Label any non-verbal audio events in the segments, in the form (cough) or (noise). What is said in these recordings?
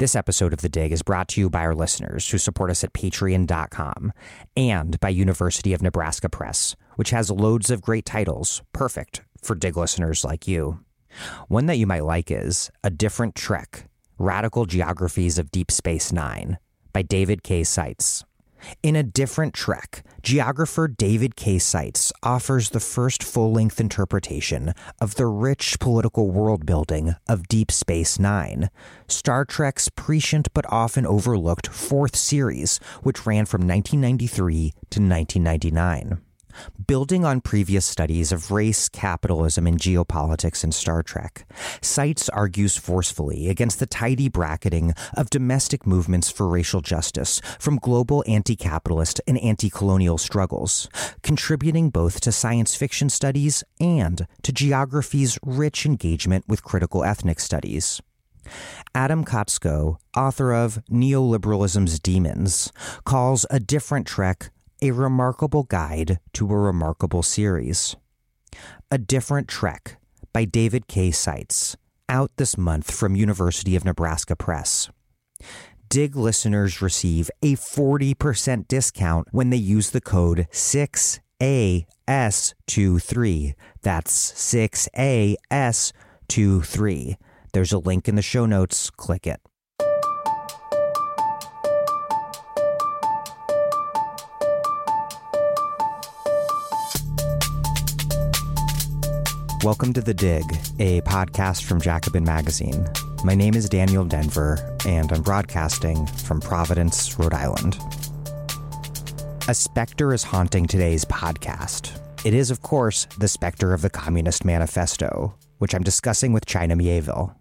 This episode of The Dig is brought to you by our listeners who support us at patreon.com and by University of Nebraska Press, which has loads of great titles, perfect for Dig listeners like you. One that you might like is A Different Trek Radical Geographies of Deep Space Nine by David K. Seitz. In a different trek, geographer David K. Seitz offers the first full length interpretation of the rich political world building of Deep Space Nine, Star Trek's prescient but often overlooked fourth series, which ran from 1993 to 1999. Building on previous studies of race, capitalism, and geopolitics in Star Trek, Seitz argues forcefully against the tidy bracketing of domestic movements for racial justice from global anti capitalist and anti colonial struggles, contributing both to science fiction studies and to geography's rich engagement with critical ethnic studies. Adam Kotsko, author of Neoliberalism's Demons, calls a different Trek a remarkable guide to a remarkable series. A Different Trek by David K. Seitz, out this month from University of Nebraska Press. Dig listeners receive a 40% discount when they use the code 6AS23. That's 6AS23. There's a link in the show notes. Click it. Welcome to The Dig, a podcast from Jacobin Magazine. My name is Daniel Denvir, and I'm broadcasting from Providence, Rhode Island. A specter is haunting today's podcast. It is, of course, the specter of the Communist Manifesto, which I'm discussing with China Mieville.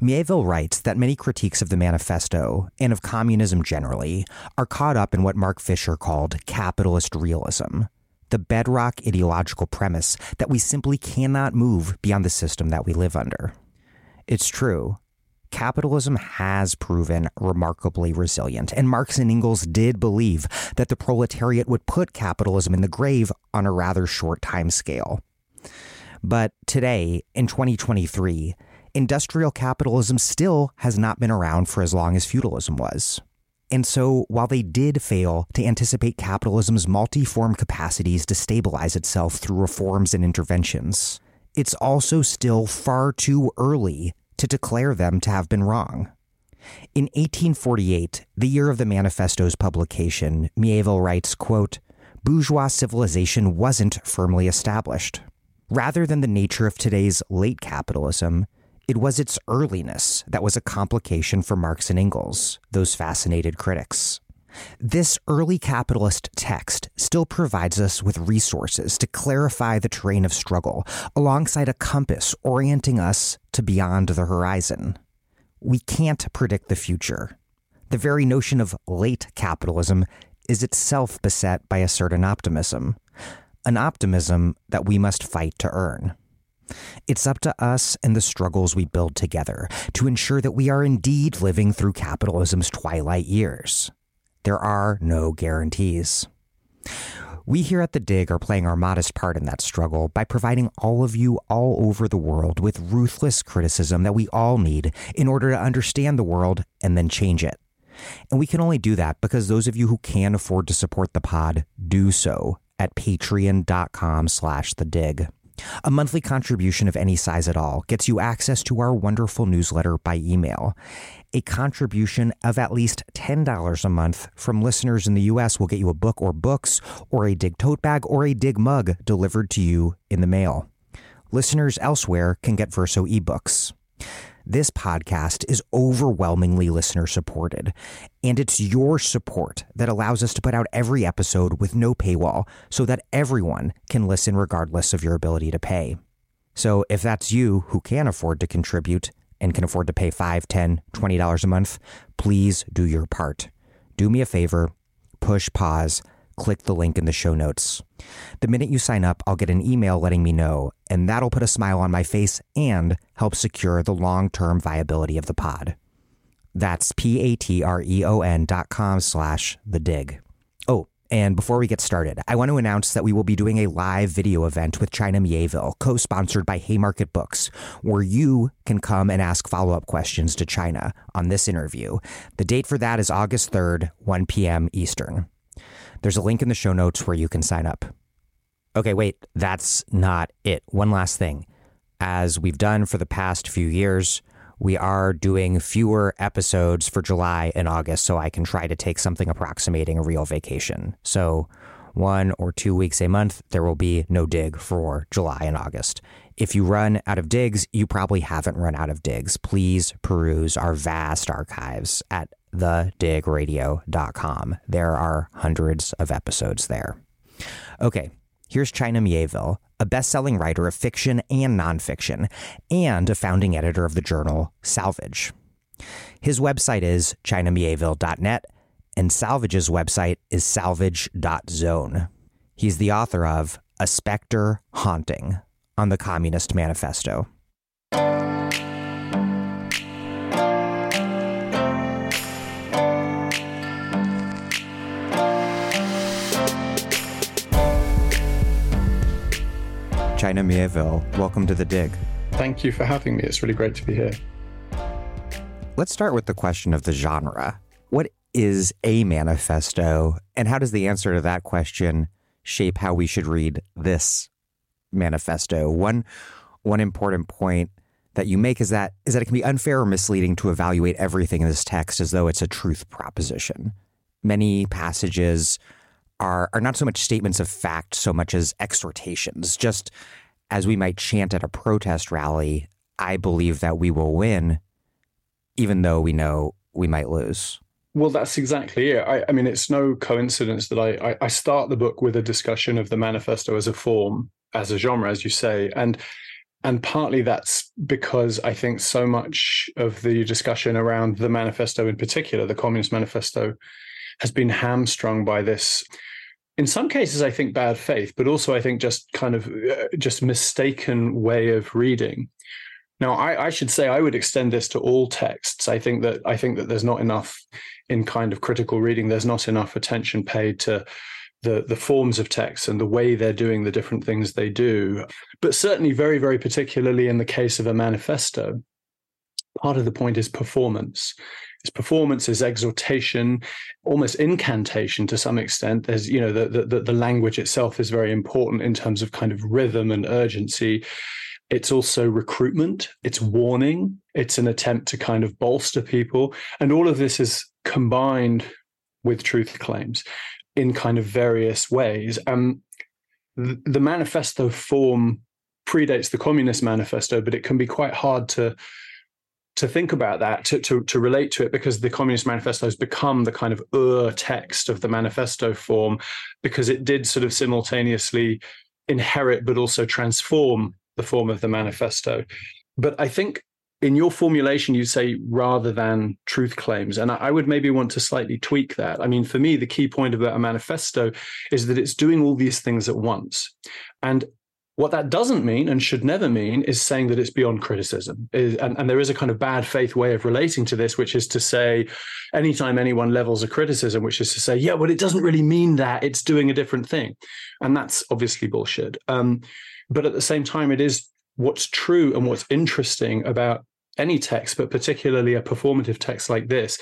Mieville writes that many critiques of the manifesto, and of communism generally, are caught up in what Mark Fisher called capitalist realism, the bedrock ideological premise that we simply cannot move beyond the system that we live under. It's true. Capitalism has proven remarkably resilient, and Marx and Engels did believe that the proletariat would put capitalism in the grave on a rather short time scale. But today, in 2023, industrial capitalism still has not been around for as long as feudalism was. And so, while they did fail to anticipate capitalism's multiform capacities to stabilize itself through reforms and interventions, it's also still far too early to declare them to have been wrong. In 1848, the year of the manifesto's publication, Mieville writes, quote, bourgeois civilization wasn't firmly established. Rather than the nature of today's late capitalism, it was its earliness that was a complication for Marx and Engels, those fascinated critics. This early capitalist text still provides us with resources to clarify the terrain of struggle alongside a compass orienting us to beyond the horizon. We can't predict the future. The very notion of late capitalism is itself beset by a certain optimism, an optimism that we must fight to earn. It's up to us and the struggles we build together to ensure that we are indeed living through capitalism's twilight years. There are no guarantees. We here at The Dig are playing our modest part in that struggle by providing all of you all over the world with ruthless criticism that we all need in order to understand the world and then change it. And we can only do that because those of you who can afford to support the pod do so at patreon.com slash the dig. A monthly contribution of any size at all gets you access to our wonderful newsletter by email. A contribution of at least $10 a month from listeners in the US will get you a book or books, or a Dig tote bag, or a Dig mug delivered to you in the mail. Listeners elsewhere can get Verso ebooks. This podcast is overwhelmingly listener supported, and it's your support that allows us to put out every episode with no paywall so that everyone can listen regardless of your ability to pay. So if that's you who can afford to contribute and can afford to pay $5, $10, $20 a month, please do your part. Do me a favor, push pause, click the link in the show notes. The minute you sign up, I'll get an email letting me know, and that'll put a smile on my face and help secure the long term viability of the pod. That's P A T R E O N dot com slash the dig. Oh, And before we get started, I want to announce that we will be doing a live video event with China Mieville, co sponsored by Haymarket Books, where you can come and ask follow up questions to China on this interview. The date for that is August 3rd, 1 p.m. Eastern. There's a link in the show notes where you can sign up. Okay, wait, that's not it. One last thing. As we've done for the past few years, we are doing fewer episodes for July and August so I can try to take something approximating a real vacation. So, one or two weeks a month, there will be no dig for July and August. If you run out of digs, you probably haven't run out of digs. Please peruse our vast archives at thedigradio.com. There are hundreds of episodes there. Okay, here's China Mieville a best selling writer of fiction and nonfiction, and a founding editor of the journal Salvage. His website is chinamieville.net, and Salvage's website is salvage.zone. He's the author of A Spectre Haunting on the Communist Manifesto. China Mieville. Welcome to The Dig. Thank you for having me. It's really great to be here. Let's start with the question of the genre. What is a manifesto, and how does the answer to that question shape how we should read this manifesto? One, one important point that you make is that is that it can be unfair or misleading to evaluate everything in this text as though it's a truth proposition. Many passages are are not so much statements of fact so much as exhortations. Just as we might chant at a protest rally, I believe that we will win, even though we know we might lose. Well, that's exactly it. I, I mean, it's no coincidence that I, I, I start the book with a discussion of the manifesto as a form, as a genre, as you say, and and partly that's because I think so much of the discussion around the manifesto, in particular, the Communist Manifesto, has been hamstrung by this in some cases i think bad faith but also i think just kind of uh, just mistaken way of reading. Now I, I, should say i would extend this to all texts. I think that i think that there's not enough in kind of critical reading there's not enough attention paid to the the forms of text and the way they're doing the different things they do. But certainly very very particularly in the case of a manifesto part of the point is performance his performance, his exhortation, almost incantation to some extent. There's, you know, the, the, the language itself is very important in terms of kind of rhythm and urgency. It's also recruitment, it's warning, it's an attempt to kind of bolster people. And all of this is combined with truth claims in kind of various ways. Um, the manifesto form predates the Communist Manifesto, but it can be quite hard to to think about that, to, to, to relate to it, because the Communist Manifesto has become the kind of ur text of the manifesto form, because it did sort of simultaneously inherit but also transform the form of the manifesto. But I think in your formulation, you say rather than truth claims. And I would maybe want to slightly tweak that. I mean, for me, the key point about a manifesto is that it's doing all these things at once. And what that doesn't mean and should never mean is saying that it's beyond criticism. and, and, there is a kind of bad faith way of relating to this, which is to say, anytime anyone levels a criticism, which is to say, yeah, well, it doesn't really mean that, it's doing a different thing. And that's obviously bullshit. Um, but at the same time, it is what's true and what's interesting about any text, but particularly a performative text like this,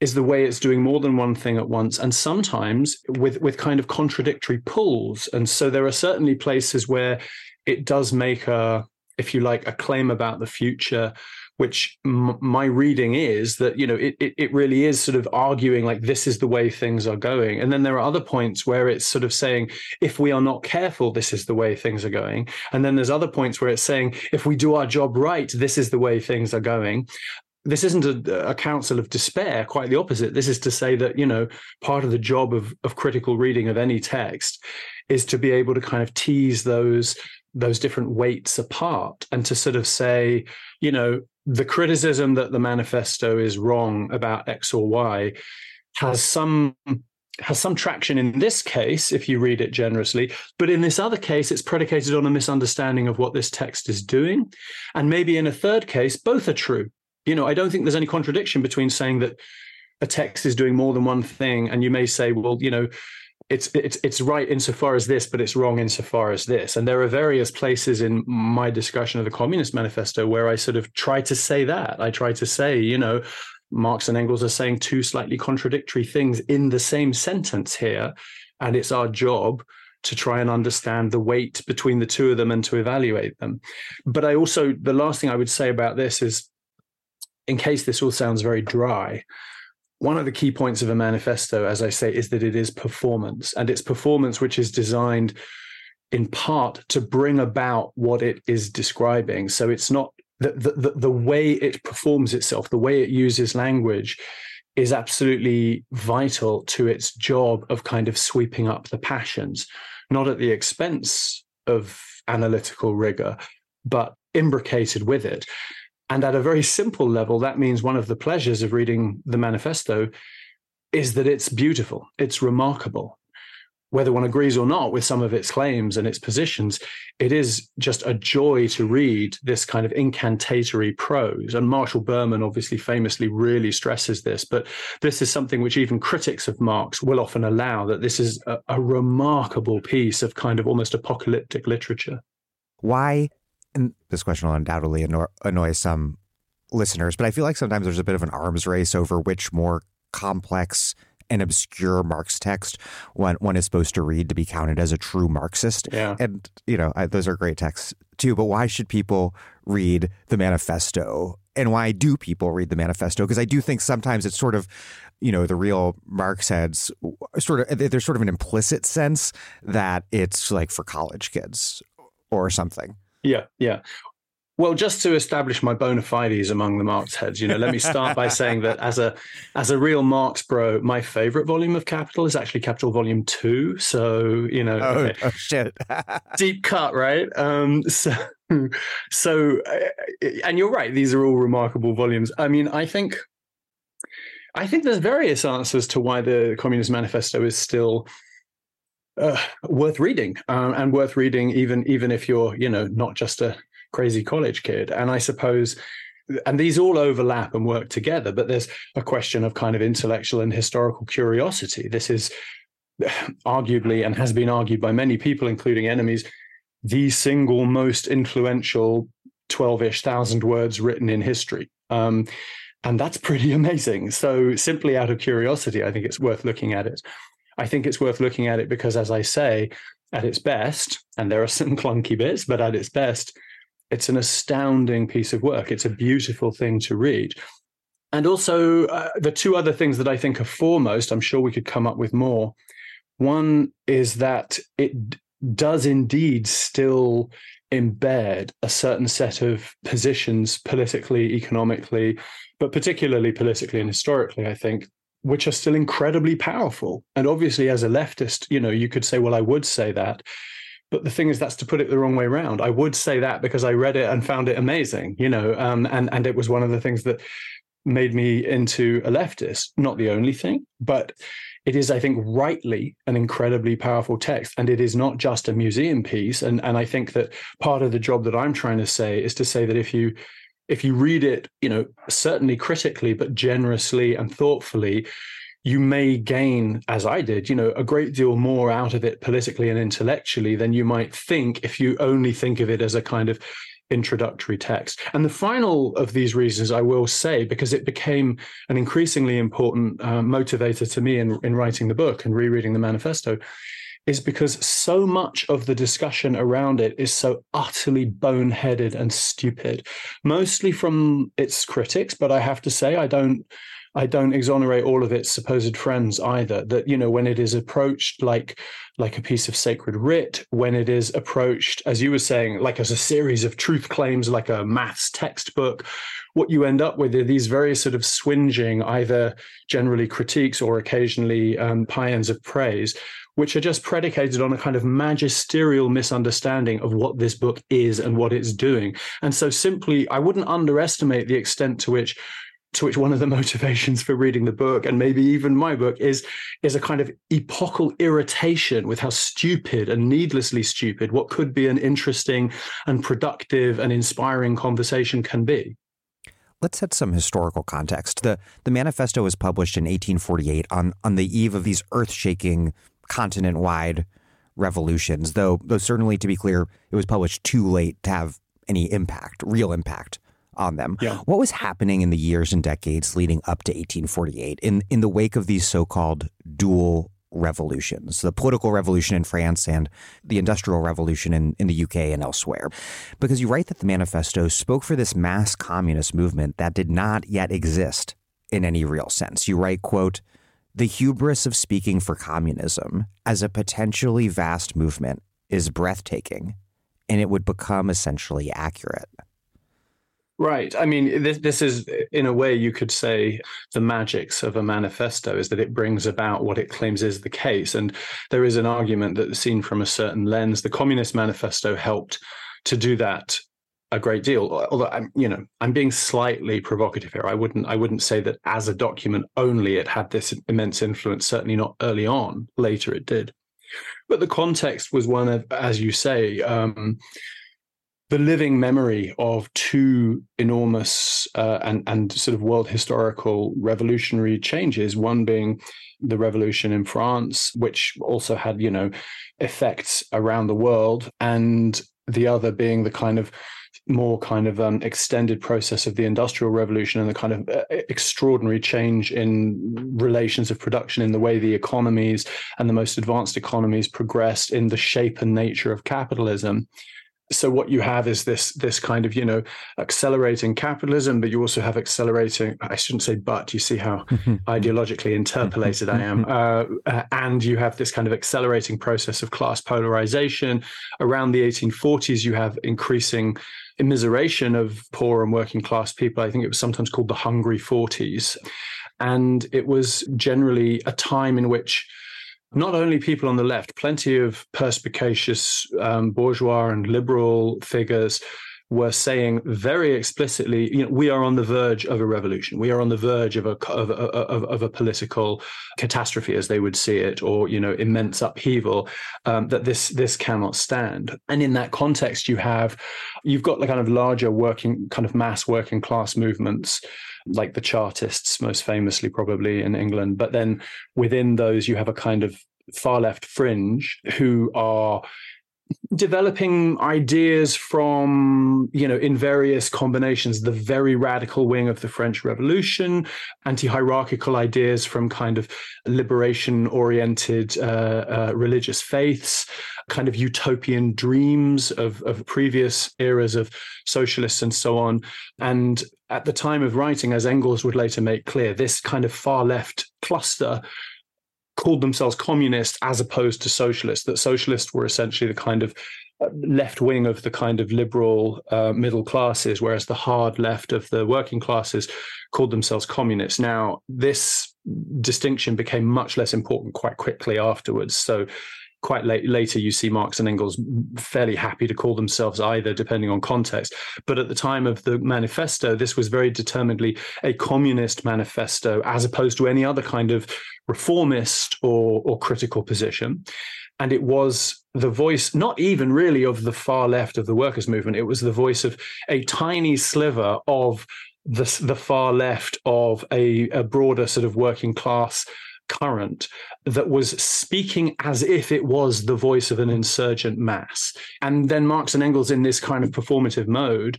is the way it's doing more than one thing at once. And sometimes with with kind of contradictory pulls. And so there are certainly places where it does make a if you like a claim about the future which m- my reading is that you know it, it, it really is sort of arguing like this is the way things are going. And then there are other points where it's sort of saying if we are not careful this is the way things are going. And then there's other points where it's saying if we do our job right this is the way things are going this isn't a, a, counsel of despair quite the opposite. This is to say that you know part of the job of, of critical reading of any text is to be able to kind of tease those those different weights apart and to sort of say you know the criticism that the manifesto is wrong about x or y has some has some traction in this case if you read it generously but in this other case it's predicated on a misunderstanding of what this text is doing. And maybe in a third case both are true you know, I don't think there's any contradiction between saying that a text is doing more than one thing. And you may say, well, you know, it's it's it's right insofar as this, but it's wrong insofar as this. And there are various places in my discussion of the Communist Manifesto where I sort of try to say that. I try to say, you know, Marx and Engels are saying two slightly contradictory things in the same sentence here, and it's our job to try and understand the weight between the two of them and to evaluate them. But I also the last thing I would say about this is, in case this all sounds very dry one of the key points of a manifesto, as I say, is that it is performance, and it's performance which is designed in part to bring about what it is describing. So it's not the, the, the way it performs itself, the way it uses language is absolutely vital to its job of kind of sweeping up the passions, not at the expense of analytical rigor, but imbricated with it. And at a very simple level, that means one of the pleasures of reading the manifesto is that it's beautiful, it's remarkable. Whether one agrees or not with some of its claims and its positions, it is just a joy to read this kind of incantatory prose. And Marshall Berman obviously famously really stresses this, but this is something which even critics of Marx will often allow that this is a, a remarkable piece of kind of almost apocalyptic literature. Why and this question will undoubtedly annoy, annoy some listeners, but I feel like sometimes there's a bit of an arms race over which more complex and obscure Marx text one one is supposed to read to be counted as a true Marxist. Yeah. And you know, I, those are great texts too. But why should people read the manifesto? And why do people read the manifesto? Because I do think sometimes it's sort of, you know, the real Marx heads sort of there's sort of an implicit sense that it's like for college kids or something. Yeah, yeah. Well, just to establish my bona fides among the Marx heads, you know, let me start by saying that as a as a real Marx bro, my favorite volume of Capital is actually Capital Volume Two. So you know, oh, okay. (laughs) oh shit, deep cut, right? Um, (laughs) so so, uh, and you're right; these are all remarkable volumes. I mean, I think. I think there's various answers to why the Communist Manifesto is still uh, worth reading uh, and worth reading even even if you're you know not just a crazy college kid. And i suppose and these all overlap and work together but there's a question of kind of intellectual and historical curiosity. This is (sighs) arguably and has been argued by many people including enemies the single most influential 12ish thousand words written in history. Um, and that's pretty (laughs) amazing. So simply out of curiosity i think it's worth looking at it I think it's worth looking at it because, as I say, at its best, and there are some (laughs) clunky bits, but at its best, it's an astounding piece of work. It's a beautiful thing to read. And also, uh, the two other things that I think are foremost, I'm sure we could come up with more. One is that it does indeed still embed a certain set of positions politically, economically, but particularly politically and historically, I think, which are still incredibly powerful. And obviously, as a leftist, you know, you could say, well, I would say that. But the thing is, that's to put it the wrong way around. I would say that because I read it and found it amazing, you know, um, and and it was one of the things that made me into a leftist. Not the only thing, but it is, I think, rightly an incredibly powerful text, and it is not just a museum piece. And and I think that part of the job that I'm trying to say is to say that if you if you read it, you know, certainly critically, but generously and thoughtfully, you may gain, as I did, you know, a great deal more out of it politically and intellectually than you might think if you only think of it as a kind of introductory text. And the final of these reasons, I will say, because it became an increasingly important uh, motivator to me in, in writing the book and rereading the manifesto, is because so much of the discussion around it is so utterly boneheaded and stupid, mostly from its critics. But I have to say, I don't. I don't exonerate all of its supposed friends either. That you know, when it is approached like like a piece of sacred writ, when it is approached, as you were saying, like as a series of truth claims, like a maths textbook, what you end up with are these very sort of swinging, either generally critiques or occasionally um, paeans of praise, which are just predicated on a kind of magisterial misunderstanding of what this book is and what it's doing. And so simply, I wouldn't underestimate the extent to which to which one of the (laughs) motivations for reading the book and maybe even my book is is a kind of epochal irritation with how stupid and needlessly stupid what could be an interesting and productive and inspiring conversation can be let's set some historical context the the manifesto was published in 1848 on on the eve of these earth-shaking continent wide revolutions, though, though certainly to be clear, it was published too late to have any impact, real impact on them. Yeah. What was happening in the years and decades leading up to 1848 in, in the wake of these so called dual revolutions, the political revolution in France and the industrial revolution in, in the UK and elsewhere. Because you write that the manifesto spoke for this mass communist movement that did not yet exist in any real sense. You write, quote, the hubris of speaking for communism as a potentially vast movement is breathtaking, and it would become essentially accurate. Right. I mean, this this is in a way you could say the magics of a manifesto is that it brings about what it claims is the case, and there is an argument that seen from a certain lens, the Communist Manifesto helped to do that a great deal. Although I'm, you know, I'm being slightly provocative here. I wouldn't I wouldn't say that as a document only it had this immense influence. Certainly not early on. Later it did, but the context was one of, as you say. Um, the living memory of two enormous uh, and and sort of world historical revolutionary changes. One being the revolution in France, which also had you know effects around the world, and the other being the kind of more kind of um, extended process of the industrial revolution and the kind of uh, extraordinary change in relations of production in the way the economies and the most advanced economies progressed in the shape and nature of capitalism. So what you have is this this kind of you know accelerating capitalism but you also have accelerating i shouldn't say but you see how (laughs) ideologically interpolated i am. (laughs) Uh, uh, and you have this kind of accelerating process of class polarization. Around the 1840s you have increasing immiseration of poor and working class people. I think it was sometimes called the hungry 40s and it was generally a time in which not only people on the left, plenty of perspicacious um, bourgeois and liberal figures were saying very explicitly, you know, we are on the verge of a revolution. We are on the verge of a of, of, of a political catastrophe, as they would see it, or you know, immense upheaval. Um, that this this cannot stand. And in that context, you have you've got the kind of larger working, kind of mass working class movements like the Chartists, most famously probably in England. But then within those, you have a kind of far left fringe who are developing ideas from you know in various combinations the very radical wing of the french revolution anti-hierarchical ideas from kind of liberation oriented uh, uh, religious faiths kind of utopian dreams of, of previous eras of socialists and so on. And at the time of writing as engels would later make clear this kind of far left cluster called themselves communist as opposed to socialist, that socialists were essentially the kind of uh, left wing of the kind of liberal uh, middle classes, whereas the hard left of the working classes called themselves communists. Now, this distinction became much less important quite quickly afterwards. So, quite late, later, you see Marx and Engels fairly happy to call themselves either, depending on context. But at the time of the manifesto, this was very determinedly a communist manifesto, as opposed to any other kind of reformist or, or critical position. And it was the voice, not even really of the far left of the workers' movement, it was the voice of a tiny sliver of the, the far left of a, a broader sort of working class current that was speaking as if it was the voice of an insurgent mass. And then Marx and Engels, in this kind of performative mode,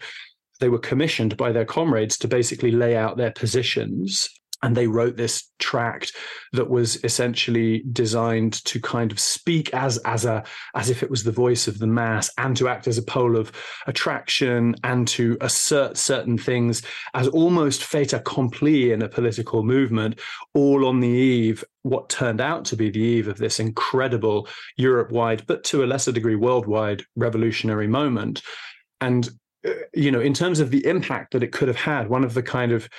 they were commissioned by their comrades to basically lay out their positions and they wrote this tract that was essentially designed to kind of speak as as a as if it was the voice of the mass and to act as a pole of attraction and to assert certain things as almost fait accompli in a political movement all on the eve what turned out to be the eve of this incredible Europe-wide but to a lesser degree worldwide revolutionary moment. And uh, you know in terms of the impact that it could have had one of the kind of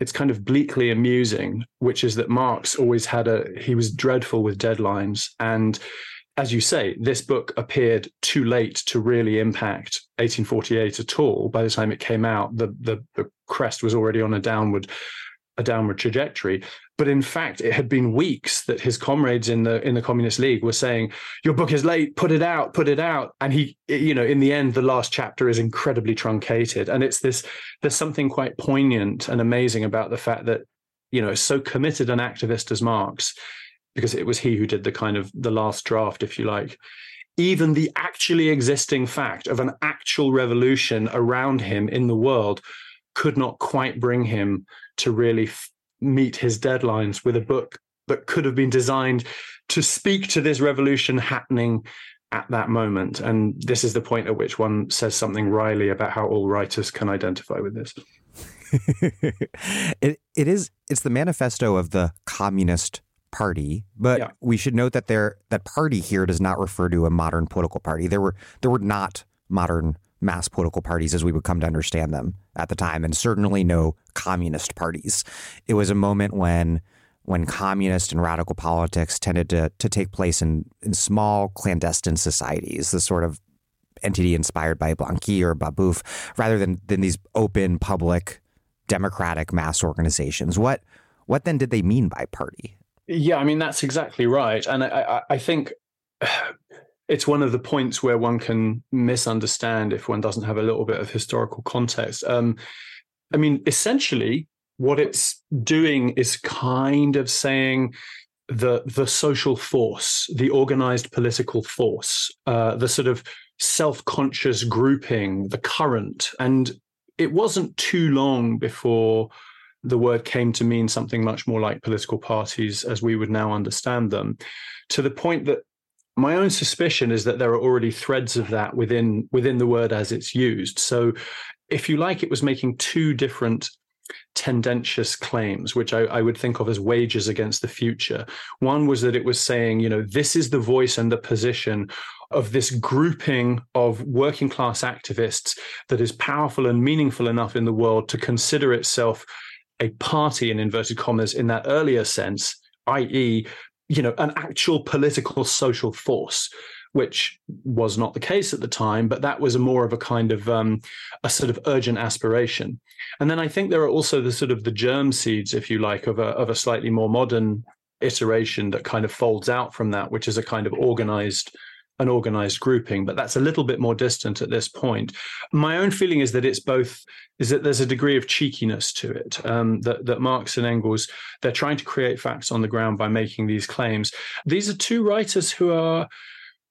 it's kind of bleakly amusing, which is that Marx always had a he was dreadful with deadlines and as you say, this book appeared too late to really impact 1848 at all. By the time it came out, the, the, the crest was already on a downward a downward trajectory. But in fact, it had been weeks that his comrades in the in the Communist League were saying, "Your book is late. Put it out. Put it out." And he, you know, in the end, the last chapter is incredibly truncated, and it's this. There's something quite poignant and amazing about the fact that, you know, so committed an activist as Marx because it was he who did the kind of the last draft, if you like. Even the actually existing fact of an actual revolution around him in the world could not quite bring him to really f- meet his deadlines with a book that could have been designed to speak to this revolution happening at that moment. And this is the point at which one says something wryly about how all writers can identify with this. (laughs) it it is it's the manifesto of the Communist Party, but yeah. we should note that there that party here does not refer to a modern political party. There were there were not modern mass political parties as we would come to understand them at the time, and certainly no communist parties. It was a moment when when communist and radical politics tended to, to take place in, in small clandestine societies, the sort of entity inspired by Blanqui or Babeuf, rather than, than these open, public, democratic mass organizations. What what then did they mean by party? Yeah, I mean that's exactly right, and I, I, I think it's one of the points where one can misunderstand if one doesn't have a little bit of historical context. Um, I mean, essentially, what it's doing is kind of saying the the social force, the organized political force, uh, the sort of self-conscious grouping, the current, and it wasn't too long before the word came to mean something much more like political parties as we would now understand them, to the point that my own suspicion is that there are already threads of that within within the word as it's used. So, if you like, it was making two different tendentious claims, which I, I, would think of as wages against the future. One was that it was saying, you know, this is the voice and the position of this grouping of working class activists that is powerful and meaningful enough in the world to consider itself a party in inverted commas in that earlier sense, i.e., you know, an actual political social force which was not the case at the time, but that was more of a kind of um, a sort of urgent aspiration. And then I think there are also the sort of the germ seeds, if you like, of a of a slightly more modern iteration that kind of folds out from that, which is a kind of organized an organized grouping, but that's a little bit more distant at this point. My own feeling is that it's both is that there's a degree of cheekiness to it. Um, that that Marx and Engels they're trying to create facts on the ground by making these claims. These are two writers who are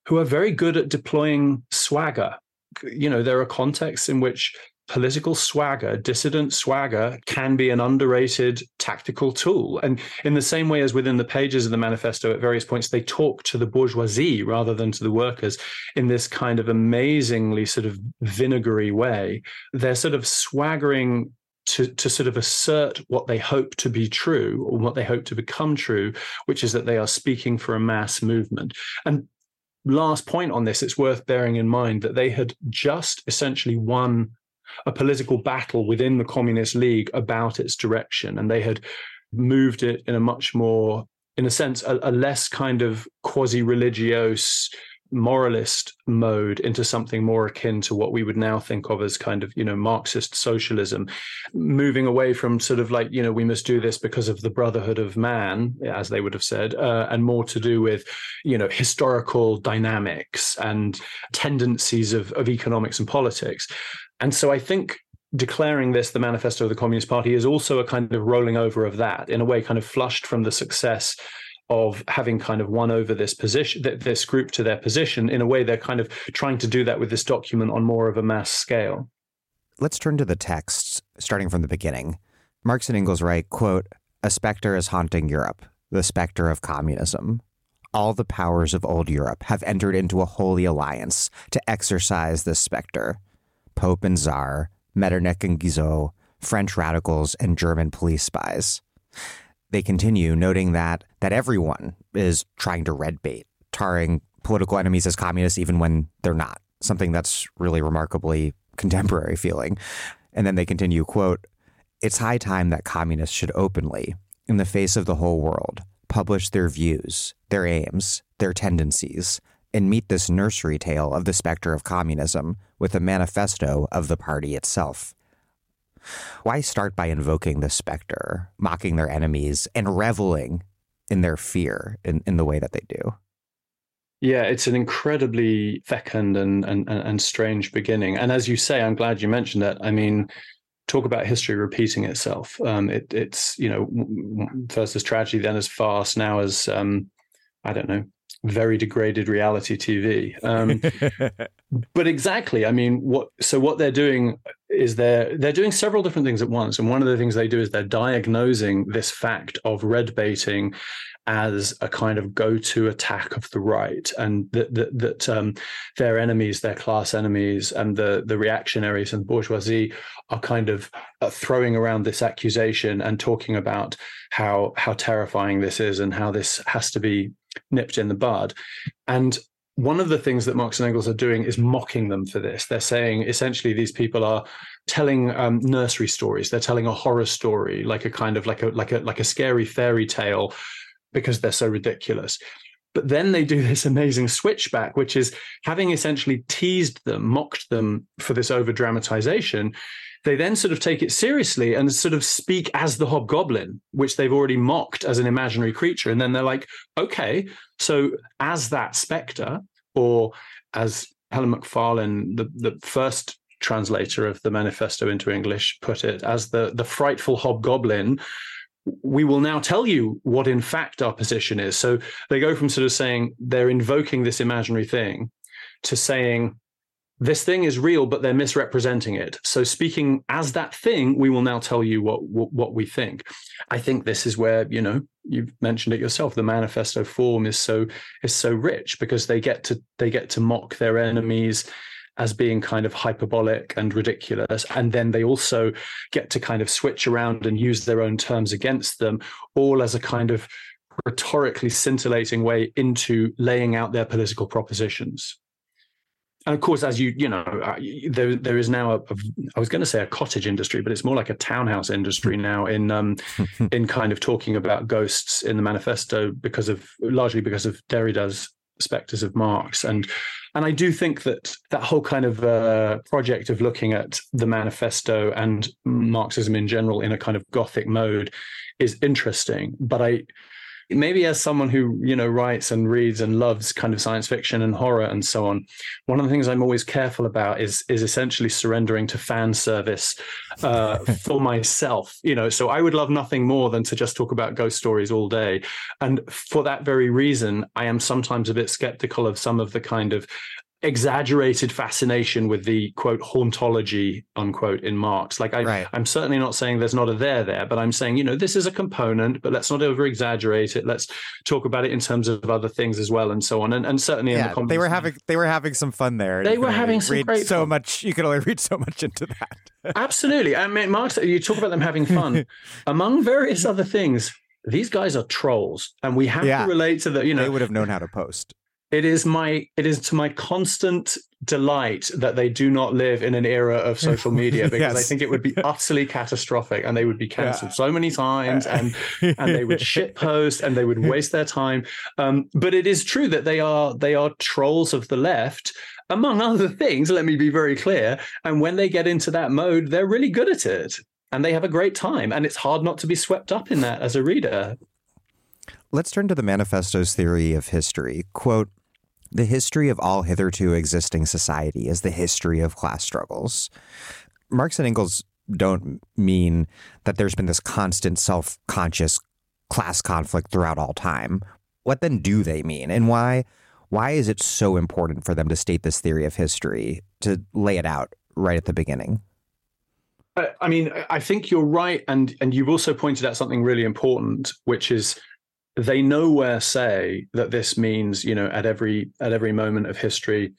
who are very good at deploying swagger. You know, there are contexts in which political swagger, dissident swagger, can be an underrated tactical tool. And in the same way as within the pages of the manifesto, at various points, they talk to the bourgeoisie rather than to the workers in this kind of amazingly sort of vinegary way. They're sort of swaggering to, to sort of assert what they hope to be true or what they hope to become true, which is that they are speaking for a mass movement. And last point on this, it's worth bearing in mind that they had just essentially won a political battle within the Communist League about its direction, and they had moved it in a much more, in a sense, a, a less kind of quasi religious moralist mode into something more akin to what we would now think of as kind of you know marxist socialism moving away from sort of like you know we must do this because of the brotherhood of man as they would have said uh, and more to do with you know historical dynamics and tendencies of, of economics and politics and so i think declaring this the manifesto of the communist party is also a kind of rolling over of that in a way kind of flushed from the success of having kind of won over this position, this group to their position. In a way, they're kind of trying to do that with this document on more of a mass scale. Let's turn to the text, starting from the beginning. Marx and Engels write, quote, A specter is haunting Europe, the specter of communism. All the powers of old Europe have entered into a holy alliance to exorcise this specter. Pope and Czar, Metternich and Guizot, French radicals, and German police spies. They continue, noting that that everyone is trying to red bait, tarring political enemies as communists even when they're not. Something that's really remarkably contemporary feeling. And then they continue, quote, It's high time that communists should openly, in the face of the whole world, publish their views, their aims, their tendencies, and meet this nursery tale of the specter of communism with a manifesto of the party itself. Why start by invoking the specter, mocking their enemies, and reveling in their fear in, in the way that they do? Yeah, it's an incredibly fecund and, and and strange beginning. And as you say, I'm glad you mentioned that. I mean, talk about history repeating itself. Um, it, it's you know first as tragedy, then as farce, now as um, I don't know, very degraded reality TV. Um, (laughs) but exactly, I mean, what? So what they're doing is they're they're doing several different things at once, and one of the things they do is they're diagnosing this fact of red baiting as a kind of go-to attack of the right, and that that, that um, their enemies, their class enemies, and the the reactionaries and bourgeoisie are kind of uh, throwing around this accusation and talking about how how terrifying this is and how this has to be nipped in the bud. And one of the things that Marx and Engels are doing is mocking them for this. They're saying essentially these people are telling um, nursery stories. They're telling a horror story, like a kind of like a like a like a scary fairy tale, because they're so ridiculous. But then they do this amazing switchback, which is having essentially teased them, mocked them for this over dramatization they then sort of take it seriously and sort of speak as the hobgoblin, which they've already mocked as an imaginary creature. And then they're like, okay, so as that specter, or as Helen Macfarlane, the, the first translator of the manifesto into English, put it, as the, the frightful hobgoblin, we will now tell you what in fact our position is. So they go from sort of saying they're invoking this imaginary thing to saying this thing is real, but they're misrepresenting it. So, speaking as that thing, we will now tell you what, what, what we think. I think this is where you know you've mentioned it yourself. The manifesto form is so is so rich because they get to they get to mock their enemies as being kind of hyperbolic and ridiculous, and then they also get to kind of switch around and use their own terms against them, all as a kind of rhetorically scintillating way into laying out their political propositions and of course, as you you know, uh, there there is now a, a I was going to say a cottage industry, but it's more like a townhouse industry now in um, (laughs) in kind of talking about ghosts in the manifesto because of largely because of Derrida's specters of Marx and and I do think that that whole kind of uh, project of looking at the manifesto and Marxism in general in a kind of Gothic mode is interesting, but I maybe as someone who you know writes and reads and loves kind of science fiction and horror and so on one of the things i'm always careful about is is essentially surrendering to fan service uh, (laughs) for myself you know. So i would love nothing more than to just talk about ghost stories all day. And for that very reason i am sometimes a bit skeptical of some of the kind of exaggerated fascination with the quote hauntology unquote in Marx. Like I, right. I'm certainly not saying there's not a there there, but I'm saying you know this is a component, but let's not over exaggerate it. Let's talk about it in terms of other things as well, and so on. And, and certainly yeah, in the they were having they were having some fun there. They were having some great so fun. much. You could only read so much into that. (laughs) Absolutely, I mean Marx. You talk about them having fun (laughs) among various other things. These guys are trolls, and we have yeah. to relate to the. You know, they would have known how to post it is my it is to my constant delight that they do not live in an era of social (laughs) media because yes. I think it would be utterly catastrophic and they would be cancelled yeah. so many times and (laughs) and they would shit post and they would waste their time. Um, but it is true that they are they are trolls of the left among other things. Let me be very clear. And when they get into that mode, they're really good at it and they have a great time. And it's hard not to be swept up in that as a reader. Let's turn to the manifesto's theory of history. Quote, the history of all hitherto existing society is the history of class struggles. Marx and Engels don't mean that there's been this constant self conscious class conflict throughout all time. What then do they mean? And why why is it so important for them to state this theory of history, to lay it out right at the beginning? Uh, I mean, I think you're right, and and you've also pointed out something really important, which is they nowhere say that this means you know at every at every moment of history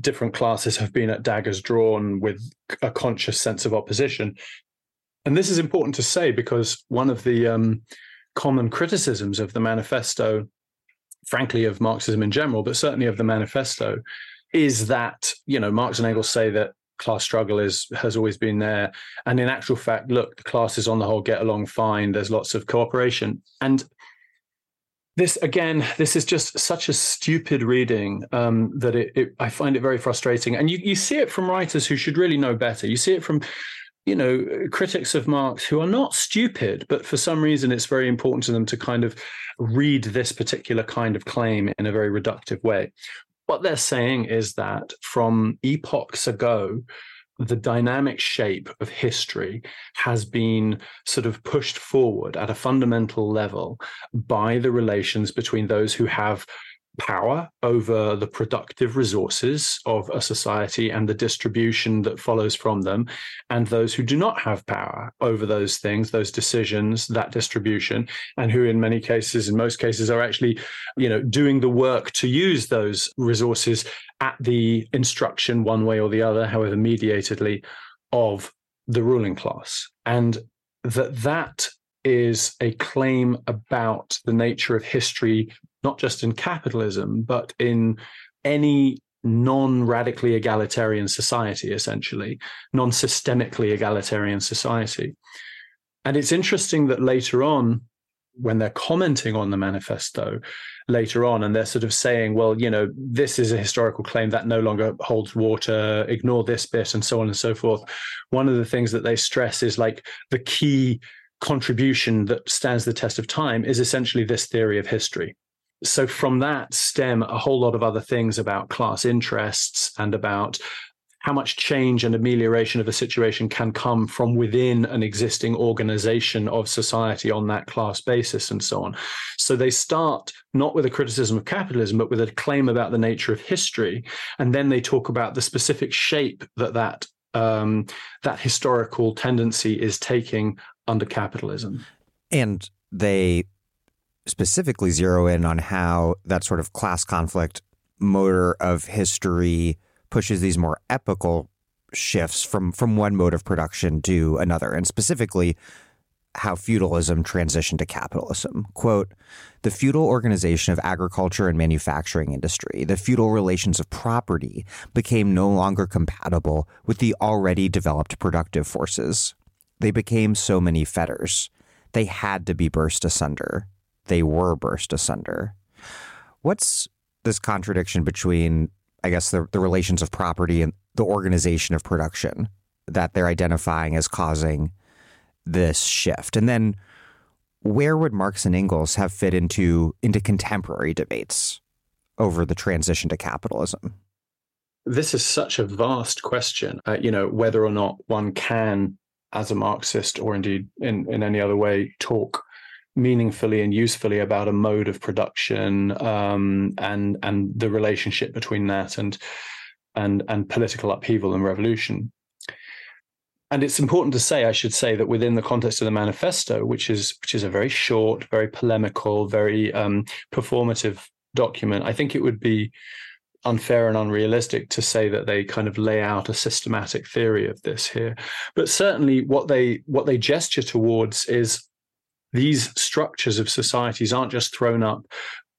different classes have been at daggers drawn with a conscious sense of opposition. And this is important to say because one of the um, common criticisms of the manifesto frankly of marxism in general but certainly of the manifesto is that you know marx and engels say that class struggle is has always been there. And in actual fact look the classes on the whole get along fine. There's lots of cooperation. And this again this is just such a stupid reading um, that it, it, i find it very frustrating. And you, you see it from writers who should really know better. You see it from you know critics of marx who are not stupid but for some reason it's very important to them to kind of read this particular kind of claim in a very reductive way. What they're saying is that from epochs ago the dynamic shape of history has been sort of pushed forward at a fundamental level by the relations between those who have power over the productive resources of a society and the distribution that follows from them, and those who do not have power over those things, those decisions, that distribution, and who, in many cases, in most cases, are actually, you know, doing the work to use those resources at the instruction, one way or the other, however mediatedly, of the ruling class, and that that is a claim about the nature of history not just in capitalism, but in any non radically egalitarian society, essentially, non systemically egalitarian society. And it's interesting that later on, when they're commenting on the manifesto later on, and they're sort of saying, well, you know, this is a historical claim that no longer holds water, ignore this bit, and so on and so forth. One of the things that they stress is like the key contribution that stands the test of time is essentially this theory of history so from that stem a whole lot of other things about class interests and about how much change and amelioration of a situation can come from within an existing organization of society on that class basis and so on. So they start not with a criticism of capitalism, but with a claim about the nature of history. And then they talk about the specific shape that that, um, that historical tendency is taking under capitalism. And they specifically zero in on how that sort of class conflict motor of history pushes these more epical shifts from from one mode of production to another and specifically how feudalism transitioned to capitalism. Quote, the feudal organization of agriculture and manufacturing industry, the feudal relations of property became no longer compatible with the already developed productive forces. They became so many fetters. They had to be burst asunder they were burst asunder. What's this contradiction between, I guess, the, the relations of property and the organization of production that they're identifying as causing this shift? And then where would Marx and Engels have fit into into contemporary debates over the transition to capitalism? This is such a vast question. Uh, you know, whether or not one can, as a Marxist or indeed in, in any other way, talk meaningfully and usefully about a mode of production um, and and the relationship between that and and and political upheaval and revolution. And it's important to say, I should say, that within the context of the manifesto, which is which is a very short, very polemical, very um, performative document, I think it would be unfair and unrealistic to say that they kind of lay out a systematic theory of this here. But certainly, what they what they gesture towards is these structures of societies aren't just thrown up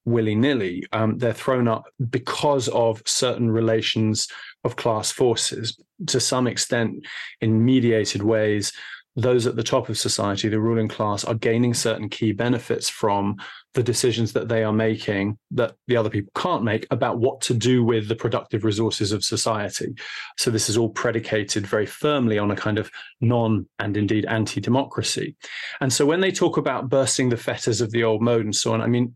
willy nilly. Um, they're thrown up because of certain relations of class forces, to some extent, in mediated ways those at the top of society, the ruling class, are gaining certain key benefits from the decisions that they are making that the other people can't make about what to do with the productive resources of society. So this is all predicated very firmly on a kind of non and indeed anti democracy. And so when they talk about bursting the fetters of the old mode and so on, I mean,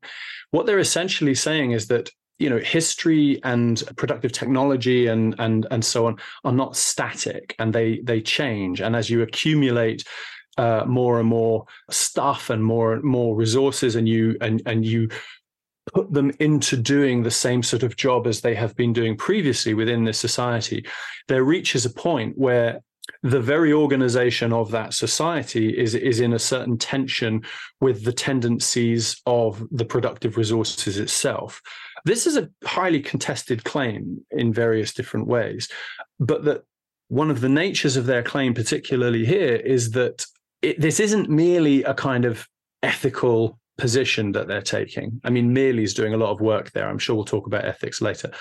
what they're essentially saying is that you know history and productive technology and and and so on are not static and they they change and as you accumulate uh, more and more stuff and more and more resources and you and and you put them into doing the same sort of job as they have been doing previously within this society there reaches a point where the very organization of that society is is in a certain tension with the tendencies of the productive resources itself. This is a highly contested claim in various different ways, but that one of the natures of their claim, particularly here, is that it, this isn't merely a kind of ethical position that they're taking. I mean, is doing a lot of work there. I'm sure we'll talk about ethics later.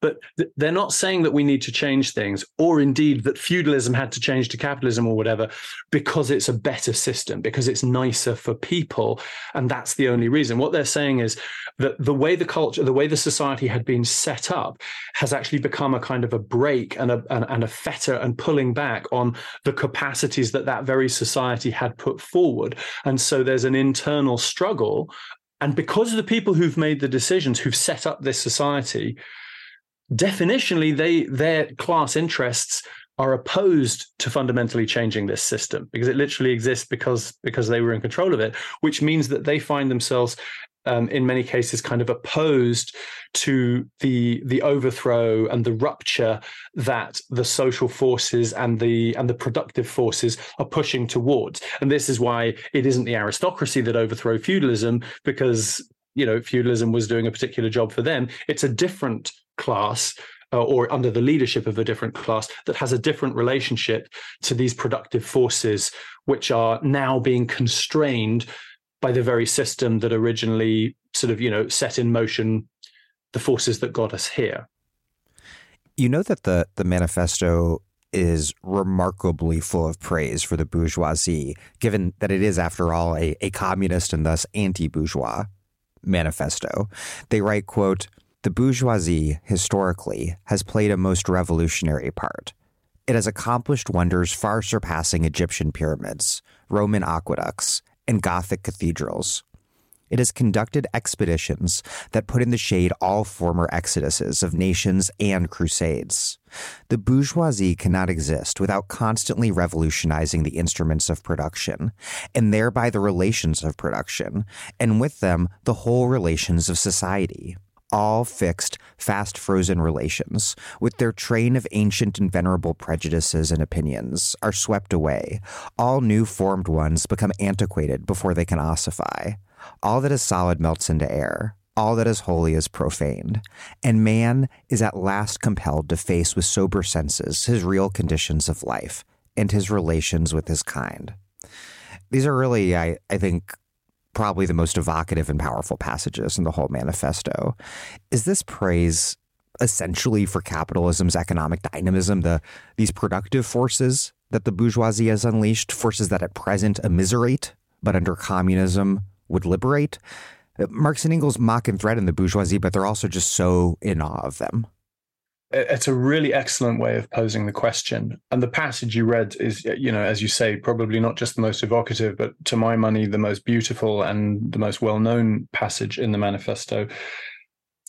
But th- they're not saying that we need to change things, or indeed that feudalism had to change to capitalism or whatever, because it's a better system, because it's nicer for people. And that's the only reason. What they're saying is that the way the culture, the way the society had been set up has actually become a kind of a brake and a, and, and a fetter and pulling back on the capacities that that very society had put forward. And so there's an internal struggle. And because of the people who've made the decisions, who've set up this society, definitionally they their class interests are opposed to fundamentally changing this system because it literally exists because because they were in control of it, which means that they find themselves um, in many cases kind of opposed to the the overthrow and the rupture that the social forces and the and the productive forces are pushing towards. And this is why it isn't the aristocracy that overthrow feudalism because you know feudalism was doing a particular job for them it's a different class uh, or under the leadership of a different class that has a different relationship to these productive forces which are now being constrained by the very system that originally sort of you know set in motion the forces that got us here. You know that the the manifesto is remarkably full of praise for the bourgeoisie, given that it is, after all, a, a communist and thus anti-bourgeois manifesto. They write, quote, the bourgeoisie, historically, has played a most revolutionary part. It has accomplished wonders far surpassing Egyptian pyramids, Roman aqueducts, and Gothic cathedrals. It has conducted expeditions that put in the shade all former exoduses of nations and crusades. The bourgeoisie cannot exist without constantly revolutionizing the instruments of production, and thereby the relations of production, and with them the whole relations of society all fixed, fast frozen relations, with their train of ancient and venerable prejudices and opinions, are swept away. All new formed ones become antiquated before they can ossify. All that is solid melts into air. All that is holy is profaned. And man is at last compelled to face with sober senses his real conditions of life and his relations with his kind. These are really, I, I think, probably the most evocative and powerful passages in the whole manifesto. Is this praise essentially for capitalism's economic dynamism, the these productive forces that the bourgeoisie has unleashed, forces that at present immiserate, but under communism would liberate? Marx and Engels mock and threaten the bourgeoisie, but they're also just so in awe of them it's a really excellent way of posing the question. And the passage you read is, you know, as you say, probably not just the most evocative, but to my money, the most beautiful and the most well known passage in the manifesto.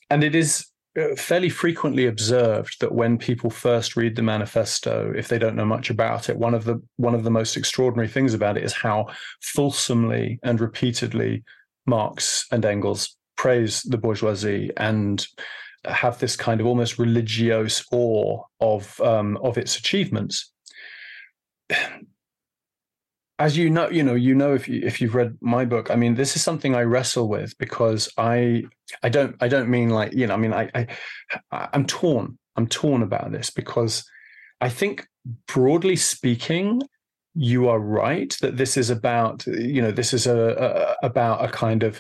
And it is fairly frequently observed that when people first read the manifesto if they don't know much about it one of the one of the most extraordinary things about it is how fulsomely and repeatedly marx and engels praise the bourgeoisie and have this kind of almost religious awe of um, of its achievements. As you know, you know, you know if you if you've read my book, I mean, this is something I wrestle with because I I don't I don't mean like you know I mean I, I I'm torn. I'm torn about this because I think broadly speaking, you are right that this is about you know this is a, a about a kind of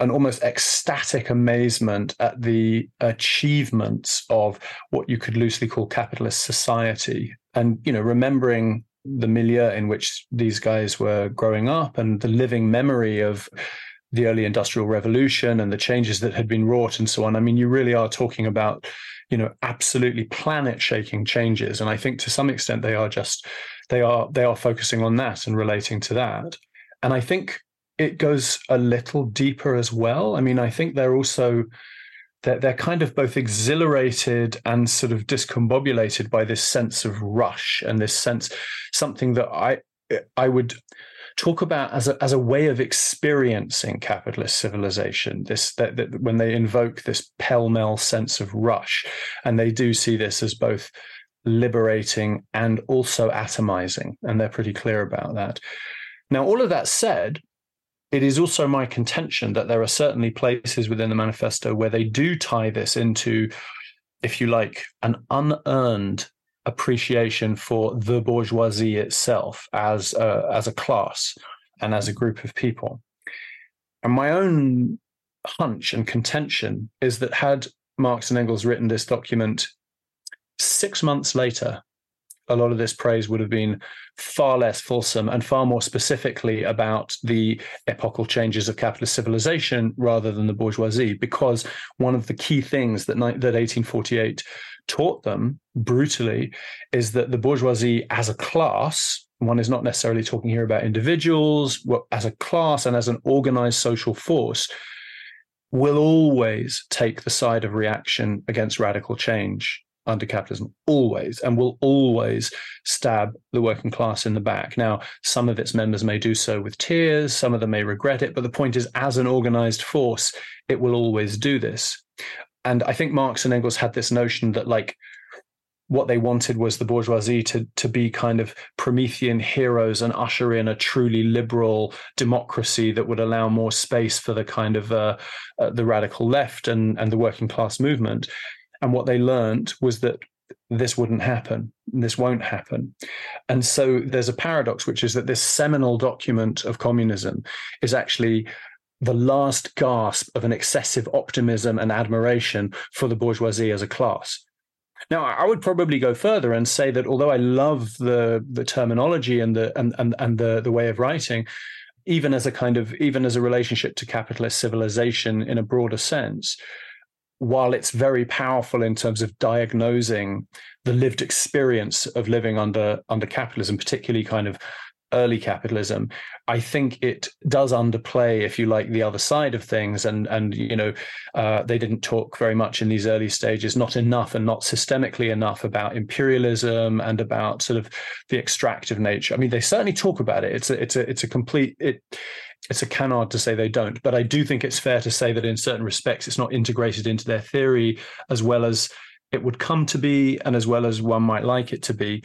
an almost ecstatic amazement at the achievements of what you could loosely call capitalist society. And you know remembering the milieu in which these guys were growing up and the living memory of the early industrial revolution and the changes that had been wrought and so on. I mean you really are talking about you know absolutely planet shaking changes. And i think to some extent they are just they are they are focusing on that and relating to that. And i think it goes a little deeper as well. I mean, I think they're also they're, they're kind of both exhilarated and sort of discombobulated by this sense of rush and this sense something that I I would talk about as a as a way of experiencing capitalist civilization. This that, that when they invoke this pell mell sense of rush, and they do see this as both liberating and also atomizing, and they're pretty clear about that. Now, all of that said, it is also my contention that there are certainly places within the manifesto where they do tie this into, if you like, an unearned appreciation for the bourgeoisie itself as a, as a class and as a group of people. And my own hunch and contention is that had Marx and Engels written this document six months later a lot of this praise would have been far less fulsome and far more specifically about the epochal changes of capitalist civilization rather than the bourgeoisie, because one of the key things that, that 1848 taught them brutally is that the bourgeoisie as a class, one is not necessarily talking here about individuals, as a class and as an organized social force, will always take the side of reaction against radical change under capitalism, always, and will always stab the working class in the back. Now, some of its members may do so with tears, some of them may regret it, but the point is, as an organized force, it will always do this. And I think Marx and Engels had this notion that, like, what they wanted was the bourgeoisie to to be kind of Promethean heroes and usher in a truly liberal democracy that would allow more space for the kind of uh, uh, the radical left and and the working class movement. And what they learned was that this wouldn't happen. This won't happen. And so there's a paradox, which is that this seminal document of communism is actually the last gasp of an excessive optimism and admiration for the bourgeoisie as a class. Now, I would probably go further and say that although I love the the terminology and the and and, and the the way of writing, even as a kind of even as a relationship to capitalist civilization in a broader sense, while it's very powerful in terms of diagnosing the lived experience of living under under capitalism, particularly kind of early capitalism, I think it does underplay, if you like, the other side of things. And and you know, uh, they didn't talk very much in these early stages, not enough and not systemically enough about imperialism and about sort of the extractive nature. I mean, they certainly talk about it. It's a it's a it's a complete it it's a canard to say they don't, but I do think it's fair to say that in certain respects it's not integrated into their theory as well as it would come to be and as well as one might like it to be.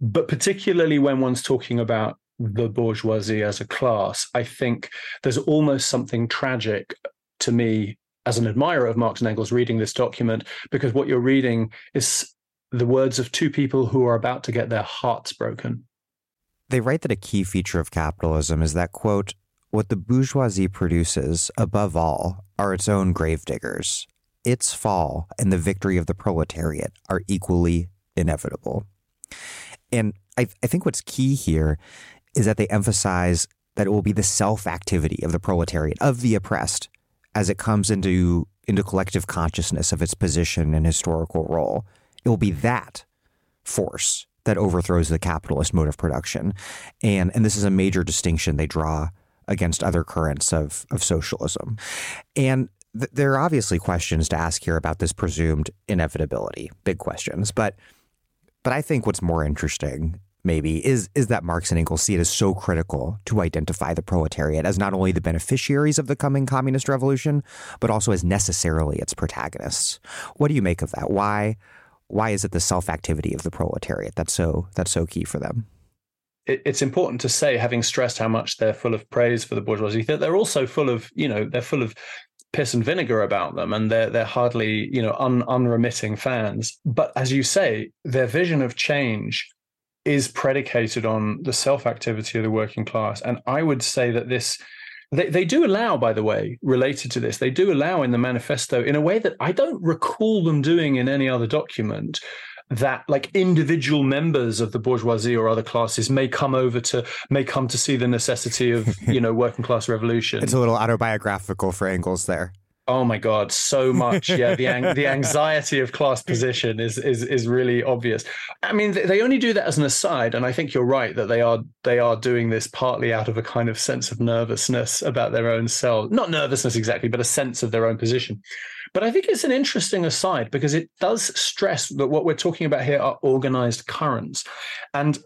But particularly when one's talking about the bourgeoisie as a class, I think there's almost something tragic to me as an admirer of Marx and Engels reading this document, because what you're reading is the words of two people who are about to get their hearts broken. They write that a key feature of capitalism is that, quote, what the bourgeoisie produces, above all, are its own gravediggers. Its fall and the victory of the proletariat are equally inevitable. And I, I think what's key here is that they emphasize that it will be the self activity of the proletariat, of the oppressed, as it comes into, into collective consciousness of its position and historical role. It will be that force that overthrows the capitalist mode of production. And, and this is a major distinction they draw against other currents of, of socialism. And th- there are obviously questions to ask here about this presumed inevitability, big questions. But but I think what's more interesting maybe is is that Marx and Engels see it as so critical to identify the proletariat as not only the beneficiaries of the coming communist revolution, but also as necessarily its protagonists. What do you make of that? Why why is it the self activity of the proletariat that's so that's so key for them? It's important to say, having stressed how much they're full of praise for the bourgeoisie, that they're also full of, you know, they're full of piss and vinegar about them, and they're they're hardly you know un, unremitting fans. But as you say, their vision of change is predicated on the self activity of the working class, and I would say that this. They, they do allow, by the way, related to this, they do allow in the manifesto in a way that I don't recall them doing in any other document that like individual members of the bourgeoisie or other classes may come over to may come to see the necessity of (laughs) you know working class revolution. It's a little autobiographical for Engels there. Oh my God, so much. Yeah, the the (laughs) anxiety of class position is is is really obvious. I mean, they only do that as an aside, and I think you're right that they are they are doing this partly out of a kind of sense of nervousness about their own self. Not nervousness exactly, but a sense of their own position. But I think it's an interesting aside because it does stress that what we're talking about here are organized currents. And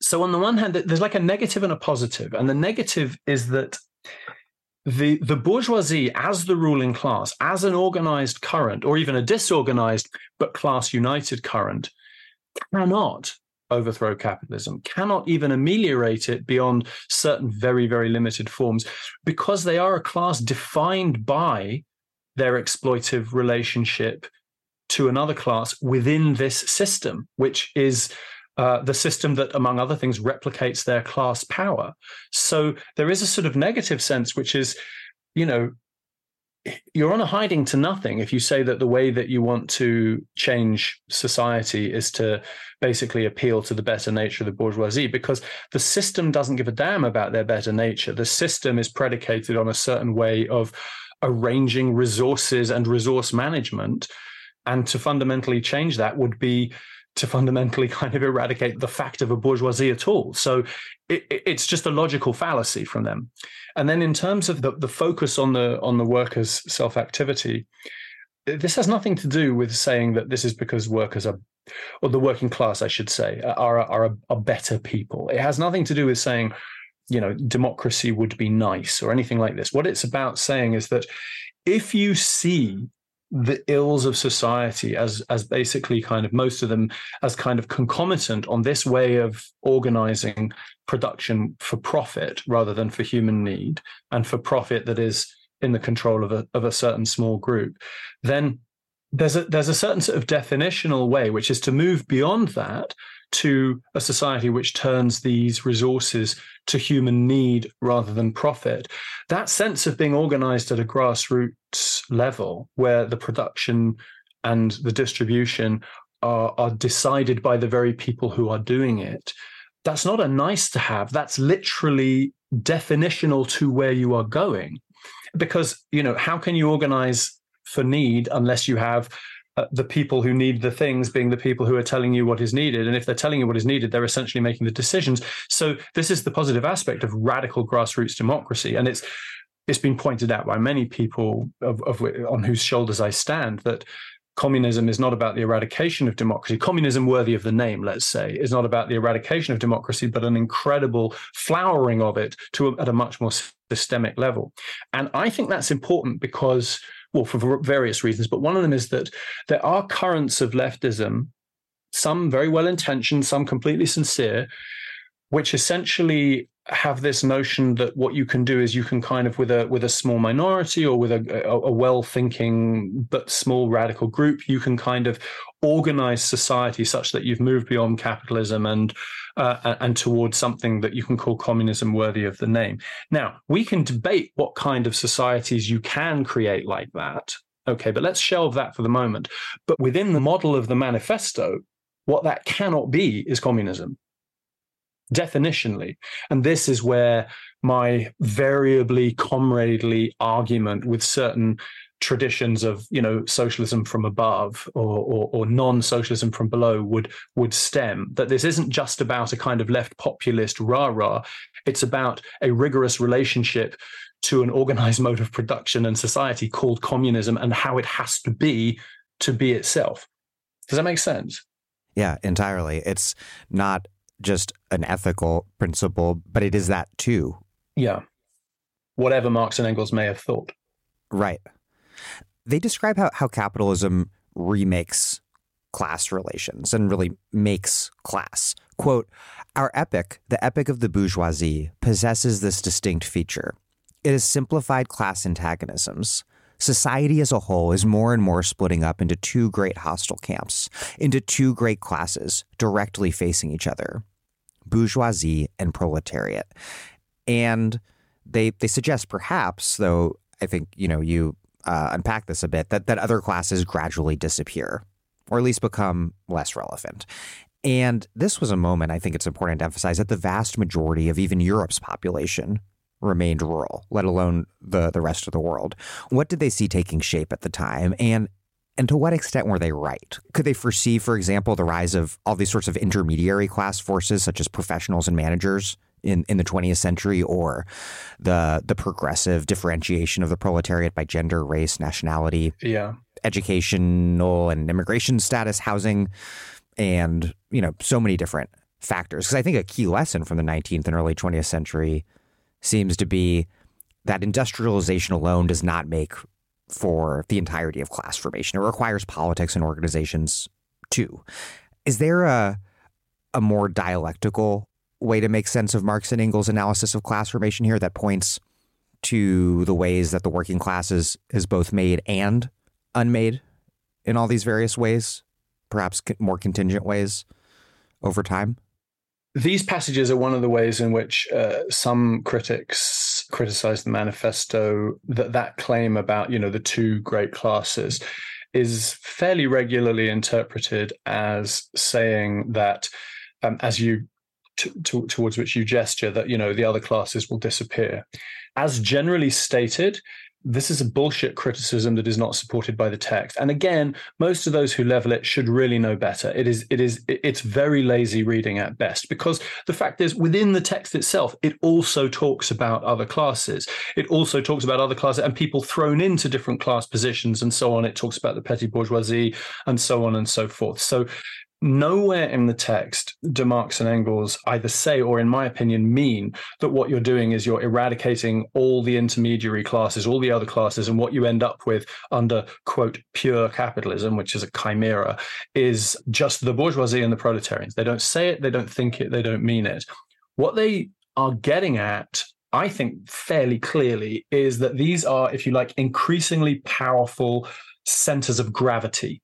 so, on the one hand, there's like a negative and a positive. And the negative is that the, the bourgeoisie, as the ruling class, as an organized current, or even a disorganized but class united current, cannot overthrow capitalism, cannot even ameliorate it beyond certain very, very limited forms, because they are a class defined by their exploitive relationship to another class within this system, which is uh, the system that, among other things, replicates their class power. So there is a sort of negative sense, which is, you know, you're on a hiding to nothing if you say that the way that you want to change society is to basically appeal to the better nature of the bourgeoisie because the system doesn't give a damn about their better nature. The system is predicated on a certain way of arranging resources and resource management. And to fundamentally change that would be to fundamentally (laughs) kind of eradicate the fact of a bourgeoisie at all. So it, it's just a logical fallacy from them. And then in terms of the, the focus on the on the workers' self activity, this has nothing to do with saying that this is because workers are or the working class, I should say, are are, are better people. It has nothing to do with saying, you know, democracy would be nice or anything like this. What it's about saying is that if you see the ills of society as as basically kind of most of them as kind of concomitant on this way of organizing production for profit rather than for human need and for profit that is in the control of a of a certain small group then there's a there's a certain sort of definitional way which is to move beyond that to a society which turns these resources to human need rather than profit. That sense of being organized at a grassroots level, where the production and the distribution are, are decided by the very people who are doing it, that's not a nice to have. That's literally definitional to where you are going. Because, you know, how can you organize for need unless you have Uh, the people who need the things being the people who are telling you what is needed. And if they're telling you what is needed, they're essentially making the decisions. So this is the positive aspect of radical grassroots democracy. And it's it's been pointed out by many people of, of on whose shoulders I stand that communism is not about the eradication of democracy. Communism, worthy of the name, let's say, is not about the eradication of democracy, but an incredible flowering of it to a, at a much more systemic level. And I think that's important because well, for various reasons, but one of them is that there are currents of leftism, some very well intentioned, some completely sincere, which essentially have this notion that what you can do is you can kind of with a with a small minority or with a, a, a well thinking but small radical group you can kind of organize society such that you've moved beyond capitalism and uh, and towards something that you can call communism worthy of the name. Now, we can debate what kind of societies you can create like that. Okay, but let's shelve that for the moment. But within the model of the manifesto, what that cannot be is communism, definitionally. And this is where my variably comradely argument with certain traditions of you know socialism from above or, or, or, non-socialism from below would would stem. That this isn't just about a kind of left populist rah-rah. It's about a rigorous relationship to an organized (laughs) mode of production and society called communism and how it has to be to be itself. Does that make sense? Yeah entirely. It's not just an ethical principle but it is that too. Yeah. Whatever marx and engels may have thought. Right they describe how, how capitalism remakes class relations and really makes class. Quote, Our epic, the epic of the bourgeoisie, possesses this distinct feature. It has simplified class antagonisms. Society as a whole is more and more splitting up into two great hostile camps, into two great classes directly facing each other bourgeoisie and proletariat. And they, they suggest perhaps, though I think, you know, you uh, unpack this a bit, that, that other classes gradually disappear or at least become less relevant. And this was a moment I think it's important to emphasize that the vast majority of even Europe's population remained rural, let alone the, the rest of the world. What did they see taking shape at the time? And and to what extent were they right? Could they foresee, for example, the rise of all these sorts of intermediary class forces, such as professionals and managers, in, in the 20th century or the the progressive differentiation of the proletariat by gender, race, nationality, yeah, educational and immigration status, housing, and you know so many different factors. Because I think a key lesson from the 19th and early 20th century seems to be that industrialization alone does not make for the entirety of class formation. It requires politics and organizations too. Is there a a more dialectical way to make sense of Marx and Engels' analysis of class formation here that points to the ways that the working classes is both made and unmade in all these various ways, perhaps more contingent ways over time? These passages are one of the ways in which uh, some critics criticize the manifesto that that claim about you know the two great classes is fairly regularly interpreted as saying that um, as you to, towards which you gesture that you know the other classes will disappear as generally stated this is a bullshit criticism that is not supported by the text. And again, most of those who level it should really know better. It is it is it's very lazy reading at best because the fact is within the text itself, it also talks about other classes. It also talks about other classes and people thrown into different class positions and so on. It talks about the petty bourgeoisie and so on and so forth. So nowhere in the text do Marx and Engels either say or, in my opinion, mean that what you're doing is you're eradicating all the intermediary classes, all the other classes, and what you end up with under, quote, pure capitalism, which is a chimera, is just the bourgeoisie and the proletarians. They don't say it, they don't think it, they don't mean it. What they are getting at I think fairly clearly is that these are, if you like, increasingly powerful centers of gravity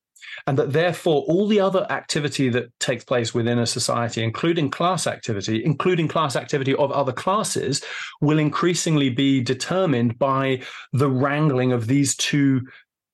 and that therefore all the other activity that takes place within a society, including class activity, including class activity of other classes, will increasingly be determined by the wrangling of these two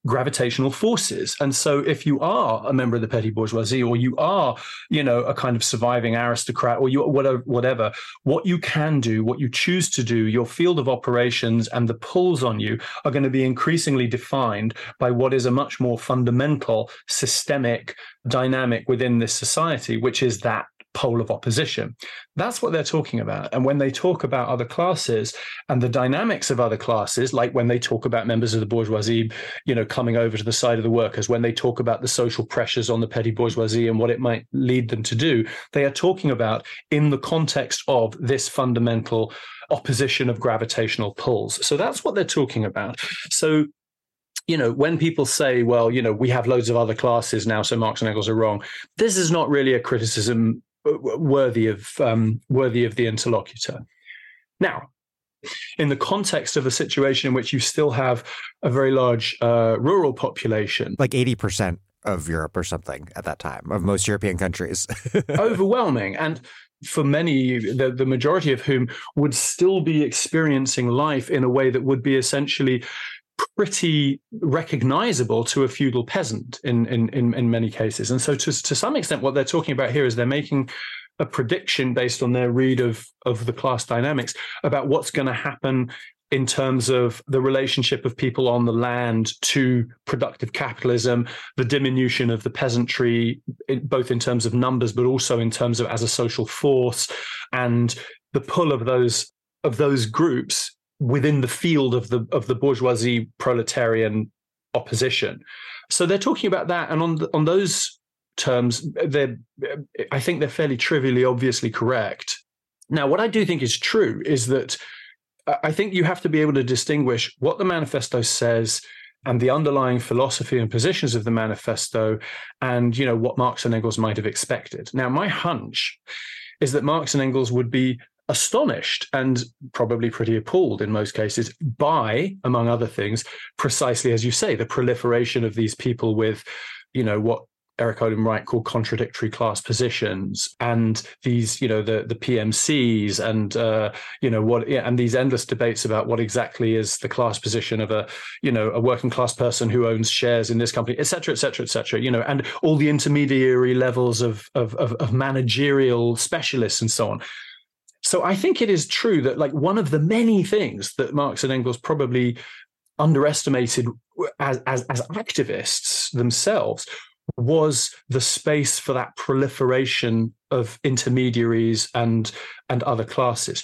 gravitational forces. And so if you are a member of the petty bourgeoisie or you are, you know, a kind of surviving aristocrat or you whatever whatever, what you can do, what you choose to do, your field of operations and the pulls on you are going to be increasingly defined by what is a much more fundamental systemic dynamic within this society, which is that pole of opposition. That's what they're talking about. And when they talk about other classes and the dynamics of other classes, like when they talk about members of the bourgeoisie, you know, coming over to the side of the workers, when they talk about the social pressures on the petty bourgeoisie and what it might lead them to do, they are talking about in the context of this fundamental opposition of gravitational pulls. So that's what they're talking about. So you know, when people say, well, you know, we have loads of other classes now, so Marx and Engels are wrong, this is not really a criticism worthy of um, worthy of the interlocutor. Now, in the context of a situation in which you still have a very large uh, rural population, like eighty percent of Europe or something at that time of most European countries, (laughs) overwhelming, and for many, the, the majority of whom would still be experiencing life in a way that would be essentially pretty recognizable to a feudal peasant in, in, in, in many cases. And so, to, to some extent, what they're talking about here is they're making a prediction based on their read of, of the class dynamics about what's going to happen in terms of the relationship of people on the land to productive capitalism, the diminution of the peasantry, both in terms of numbers, but also in terms of as a social force, and the pull of those of those groups within the field of the of the bourgeoisie proletarian opposition. So they're talking about that, and on the, on those terms, they're I think they're fairly trivially obviously correct. Now, what I do think is true is that uh, I think you have to be able to distinguish what the manifesto says and the underlying philosophy and positions of the manifesto and you know what Marx and Engels might have expected. Now, my hunch is that Marx and Engels would be astonished and probably pretty appalled in most cases by, among other things, precisely as you say, the proliferation of these people with, you know, what Erik Olin Wright called contradictory class positions, and these, you know, the the PMCs, and uh, you know what, and these endless debates about what exactly is the class position of a, you know, a working class person who owns shares in this company, et cetera, et cetera, et cetera. You know, and all the intermediary levels of of, of, of managerial specialists and so on. So I think it is true that like one of the many things that Marx and Engels probably underestimated as, as, as activists themselves was the space for that proliferation of intermediaries and and other classes.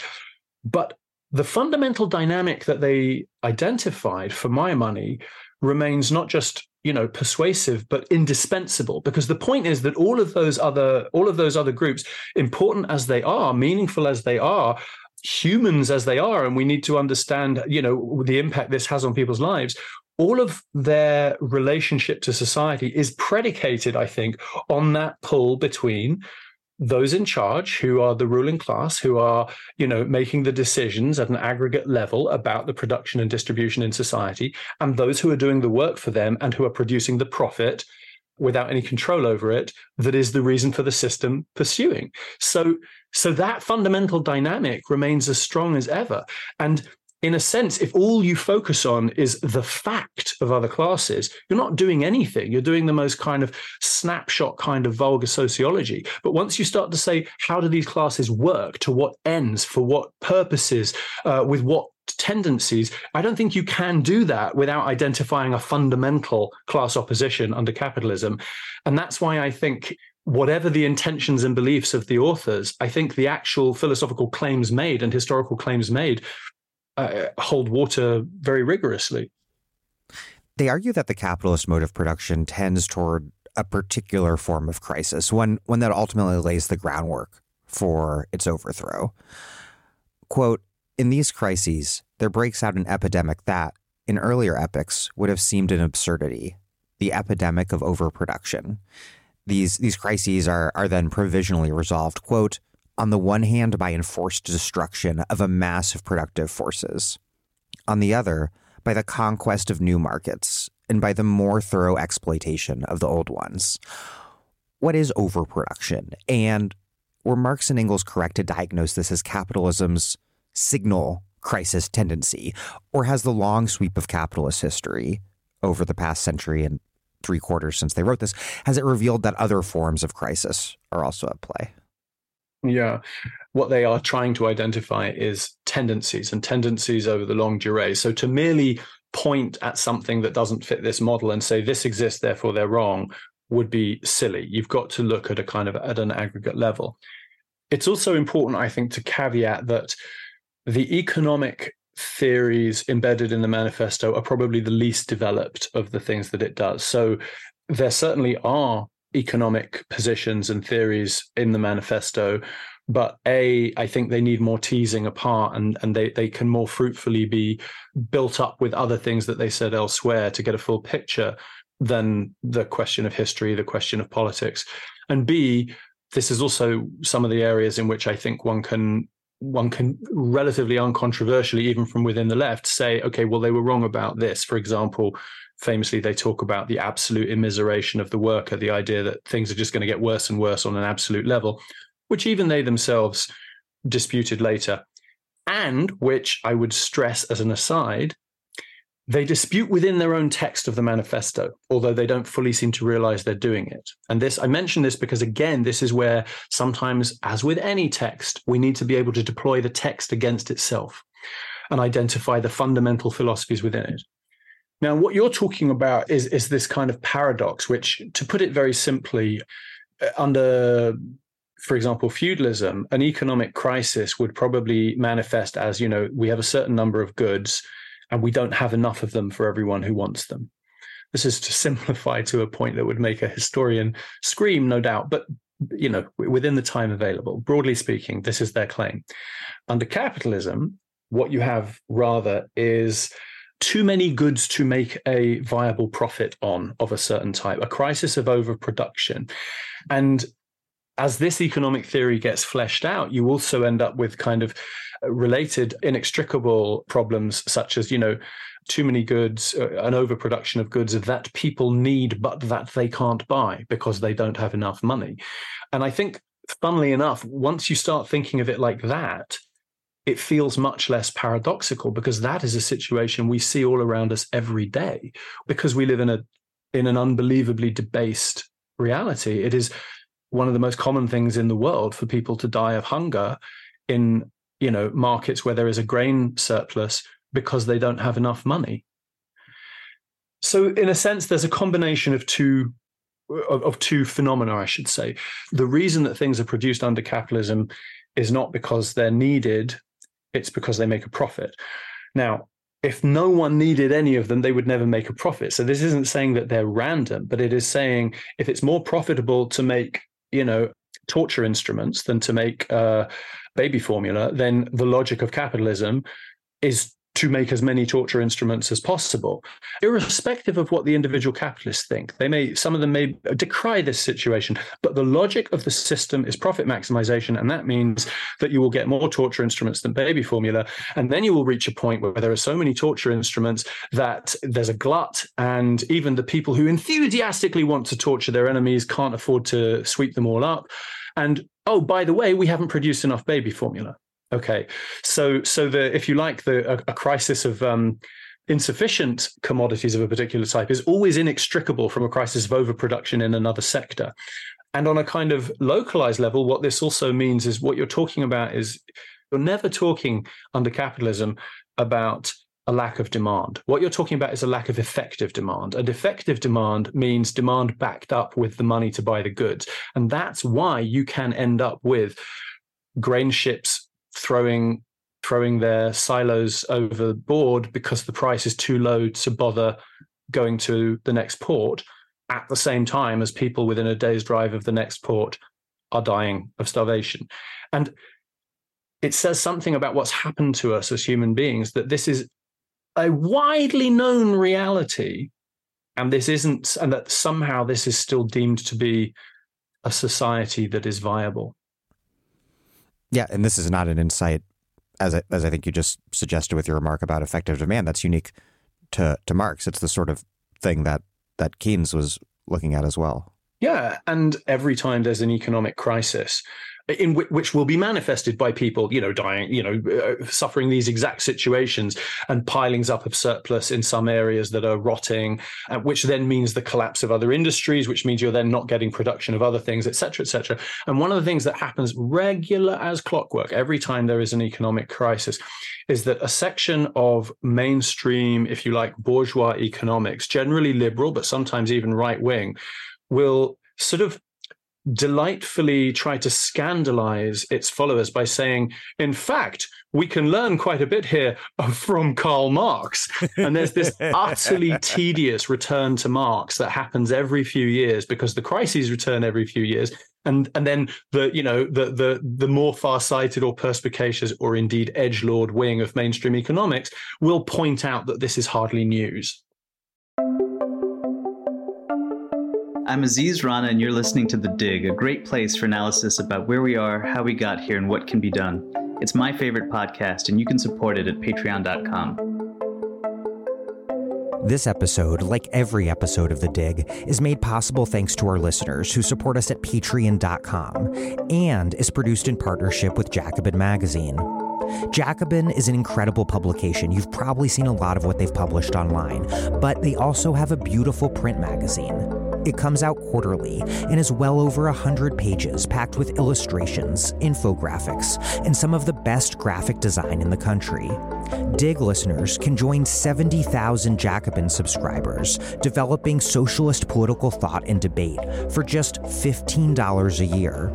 But the fundamental dynamic that they identified, for my money, remains not just you know persuasive but indispensable. Because the point is that all of those other all of those other groups important as they are meaningful as they are humans as they are and we need to understand you know the impact this has on people's lives all of their relationship to society is predicated i think on that pull between those in charge who are the ruling class who are you know making the decisions at an aggregate level about the production and distribution in society and those who are doing the work for them and who are producing the profit without any control over it that is the reason for the system pursuing. So so that fundamental dynamic remains as strong as ever. And in a sense, if all you focus on is the fact of other classes, you're not doing anything. You're doing the most kind of snapshot kind of vulgar sociology. But once you start to say, how do these classes work? To what ends? For what purposes? Uh, with what tendencies, I don't think you can do that without identifying a fundamental class opposition under capitalism. And that's why I think whatever the intentions and beliefs of the authors, I think the actual philosophical claims made and historical claims made uh, hold water very rigorously. They argue that the capitalist mode of production tends toward a particular form of crisis, one, one that ultimately lays the groundwork for its overthrow. Quote, in these crises, there breaks out an epidemic that, in earlier epochs, would have seemed an absurdity the epidemic of overproduction. These these crises are are then provisionally resolved, quote, on the one hand by enforced destruction of a mass of productive forces, on the other by the conquest of new markets and by the more thorough exploitation of the old ones. What is overproduction? And were Marx and Engels correct to diagnose this as capitalism's signal crisis tendency, or has the long sweep of capitalist history over the past century and three quarters since they wrote this, has it revealed that other forms of crisis are also at play? Yeah. What they are trying to identify is tendencies and tendencies over the longue durée. So to merely point at something that doesn't fit this model and say this exists, therefore they're wrong, would be silly. You've got to look at a kind of at an aggregate level. It's also important, I think, to caveat that the economic theories embedded in the manifesto are probably the least developed of the things that it does. So there certainly are economic positions and theories in the manifesto but a i think they need more teasing apart and and they they can more fruitfully be built up with other things that they said elsewhere to get a full picture than the question of history the question of politics. And b this is also some of the areas in which i think one can one can relatively uncontroversially, even from within the left, say, okay, well, they were wrong about this. For example, famously, they talk about the absolute immiseration of the worker, the idea that things are just going to get worse and worse on an absolute level, which even they themselves disputed later. And which I would stress as an aside they dispute within their own text of the manifesto, although they don't fully seem to realize they're doing it. And this, I mention this because, again, this is where sometimes, as with any text, we need to be able to deploy the text against itself and identify the fundamental philosophies within it. Now, what you're talking about is, is this kind of paradox, which, to put it very simply, uh, under for example, feudalism, an economic crisis would probably manifest as, you know, we have a certain number of goods and we don't have enough of them for everyone who wants them. This is to (laughs) simplify to a point that would make a historian scream, no doubt, but you know, within the time available. Broadly speaking, this is their claim. Under capitalism, what you have rather is too many goods to make a viable profit on of a certain type, a crisis of overproduction. And as this economic theory gets fleshed out, you also end up with kind of related inextricable problems such as you know too many goods uh, an overproduction of goods that people need but that they can't buy because they don't have enough money. And i think funnily enough once you start thinking of it like that it feels much less paradoxical because that is a situation we see all around us every day. Because we live in a in an unbelievably debased reality it is one of the most common things in the world for people to die of hunger in you know markets where there is a grain surplus because they don't have enough money. So in a sense there's a combination of two of, of, two phenomena i should say. The reason that things are produced under capitalism is not because they're needed it's because they make a profit. Now if no one needed any of them they would never make a profit. So this isn't saying that they're random but it is saying if it's more profitable to make you know torture instruments than to make uh, baby formula, then the logic of capitalism is to make as many torture instruments as possible, irrespective of what the individual capitalists think. They may, some of them may decry this situation, but the logic of the system is profit maximization. And that means that you will get more torture instruments than baby formula. And then you will reach a point where there are so many torture instruments that there's a glut. And even the people who enthusiastically want to torture their enemies can't afford to sweep them all up. And oh, by the way, we haven't produced enough baby formula. Okay, so so the if you like the a, a crisis of um, insufficient commodities of a particular type is always inextricable from a crisis of overproduction in another sector. And on a kind of localized level, what this also means is what you're talking about is you're never talking under capitalism about a lack of demand. What you're talking about is a lack of effective demand. And effective demand means demand backed up with the money to buy the goods. And that's why you can end up with grain ships throwing throwing their silos overboard because the price is too low to bother going to the next port at the same time as people within a day's drive of the next port are dying of starvation. And it says something about what's happened to us as human beings that this is a widely known reality and this isn't and that somehow this is still deemed to be a society that is viable yeah and this is not an insight as I, as I think you just suggested with your remark about effective demand that's unique to to marx. It's the sort of thing that that keynes was looking at as well. Yeah and every time there's an economic crisis in w- which will be manifested by people, you know, dying, you know, uh, suffering these exact situations and pilings up of surplus in some areas that are rotting, uh, which then means the collapse of other industries, which means you're then not getting production of other things, et cetera, et cetera. And one of the things that happens regular as clockwork every time there is an economic crisis is that a section of mainstream, if you like, bourgeois economics, generally liberal, but sometimes even right wing, will sort of delightfully try to scandalize its followers by saying, in fact, we can learn quite a bit here (laughs) from Karl Marx. And there's this (laughs) utterly tedious return to Marx that happens every few years because the crises return every few years. And, and then the you know the the the more far-sighted or perspicacious or indeed edge lord wing of mainstream economics will point out that this is hardly news. I'm Aziz Rana, and you're listening to The Dig, a great place for analysis about where we are, how we got here, and what can be done. It's my favorite podcast, and you can support it at patreon.com. This episode, like every episode of The Dig, is made possible thanks to our listeners who support us at patreon.com and is produced in partnership with Jacobin Magazine. Jacobin is an incredible publication. You've probably seen a lot of what they've published online, but they also have a beautiful print magazine. It comes out quarterly and is well over 100 pages packed with illustrations, infographics, and some of the best graphic design in the country. Dig listeners can join 70,000 Jacobin subscribers developing socialist political thought and debate for just $15 a year.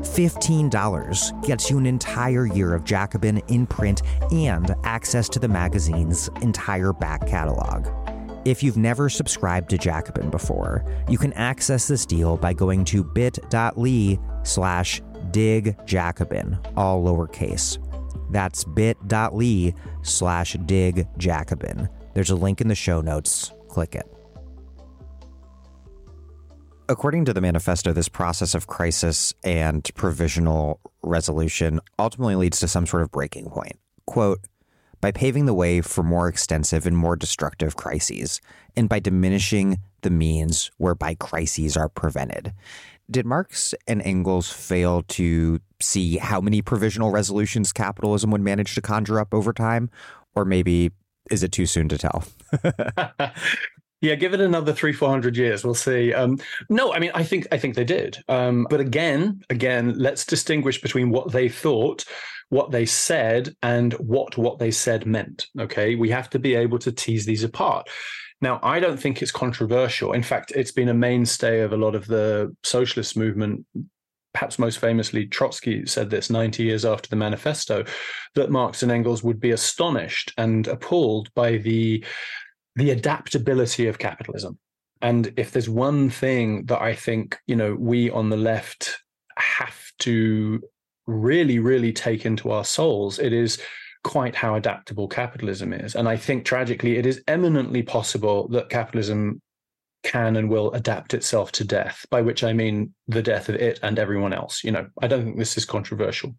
$15 gets you an entire year of Jacobin in print and access to the magazine's entire back catalog. If you've never subscribed to Jacobin before, you can access this deal by going to bit.ly slash digjacobin, all lowercase. That's bit.ly slash digjacobin. There's a link in the show notes. Click it. According to the manifesto, this process of crisis and provisional resolution ultimately leads to some sort of breaking point. Quote, by paving the way for more extensive and more destructive crises, and by diminishing the means whereby crises are prevented. Did Marx and Engels fail to see how many provisional resolutions capitalism would manage to conjure up over time? Or maybe is it too soon to tell? (laughs) Yeah, give it another three, four hundred years. We'll see. Um, no, I mean, I think I think they did. Um, but again, again, let's distinguish between what they thought what they said and what what they said meant. Okay, we have to be able to tease these apart. Now, I don't think it's controversial. In fact, it's been a mainstay of a lot of the socialist movement. Perhaps most famously, Trotsky said this 90 years after the manifesto that Marx and Engels would be astonished and appalled by the, the adaptability of capitalism. And if there's one thing that I think, you know, we on the left have to really, really take into our souls, it is quite how adaptable capitalism is. And I think tragically, it is eminently possible that capitalism can and will adapt itself to death, by which I mean the death of it and everyone else. You know, I don't think this is controversial.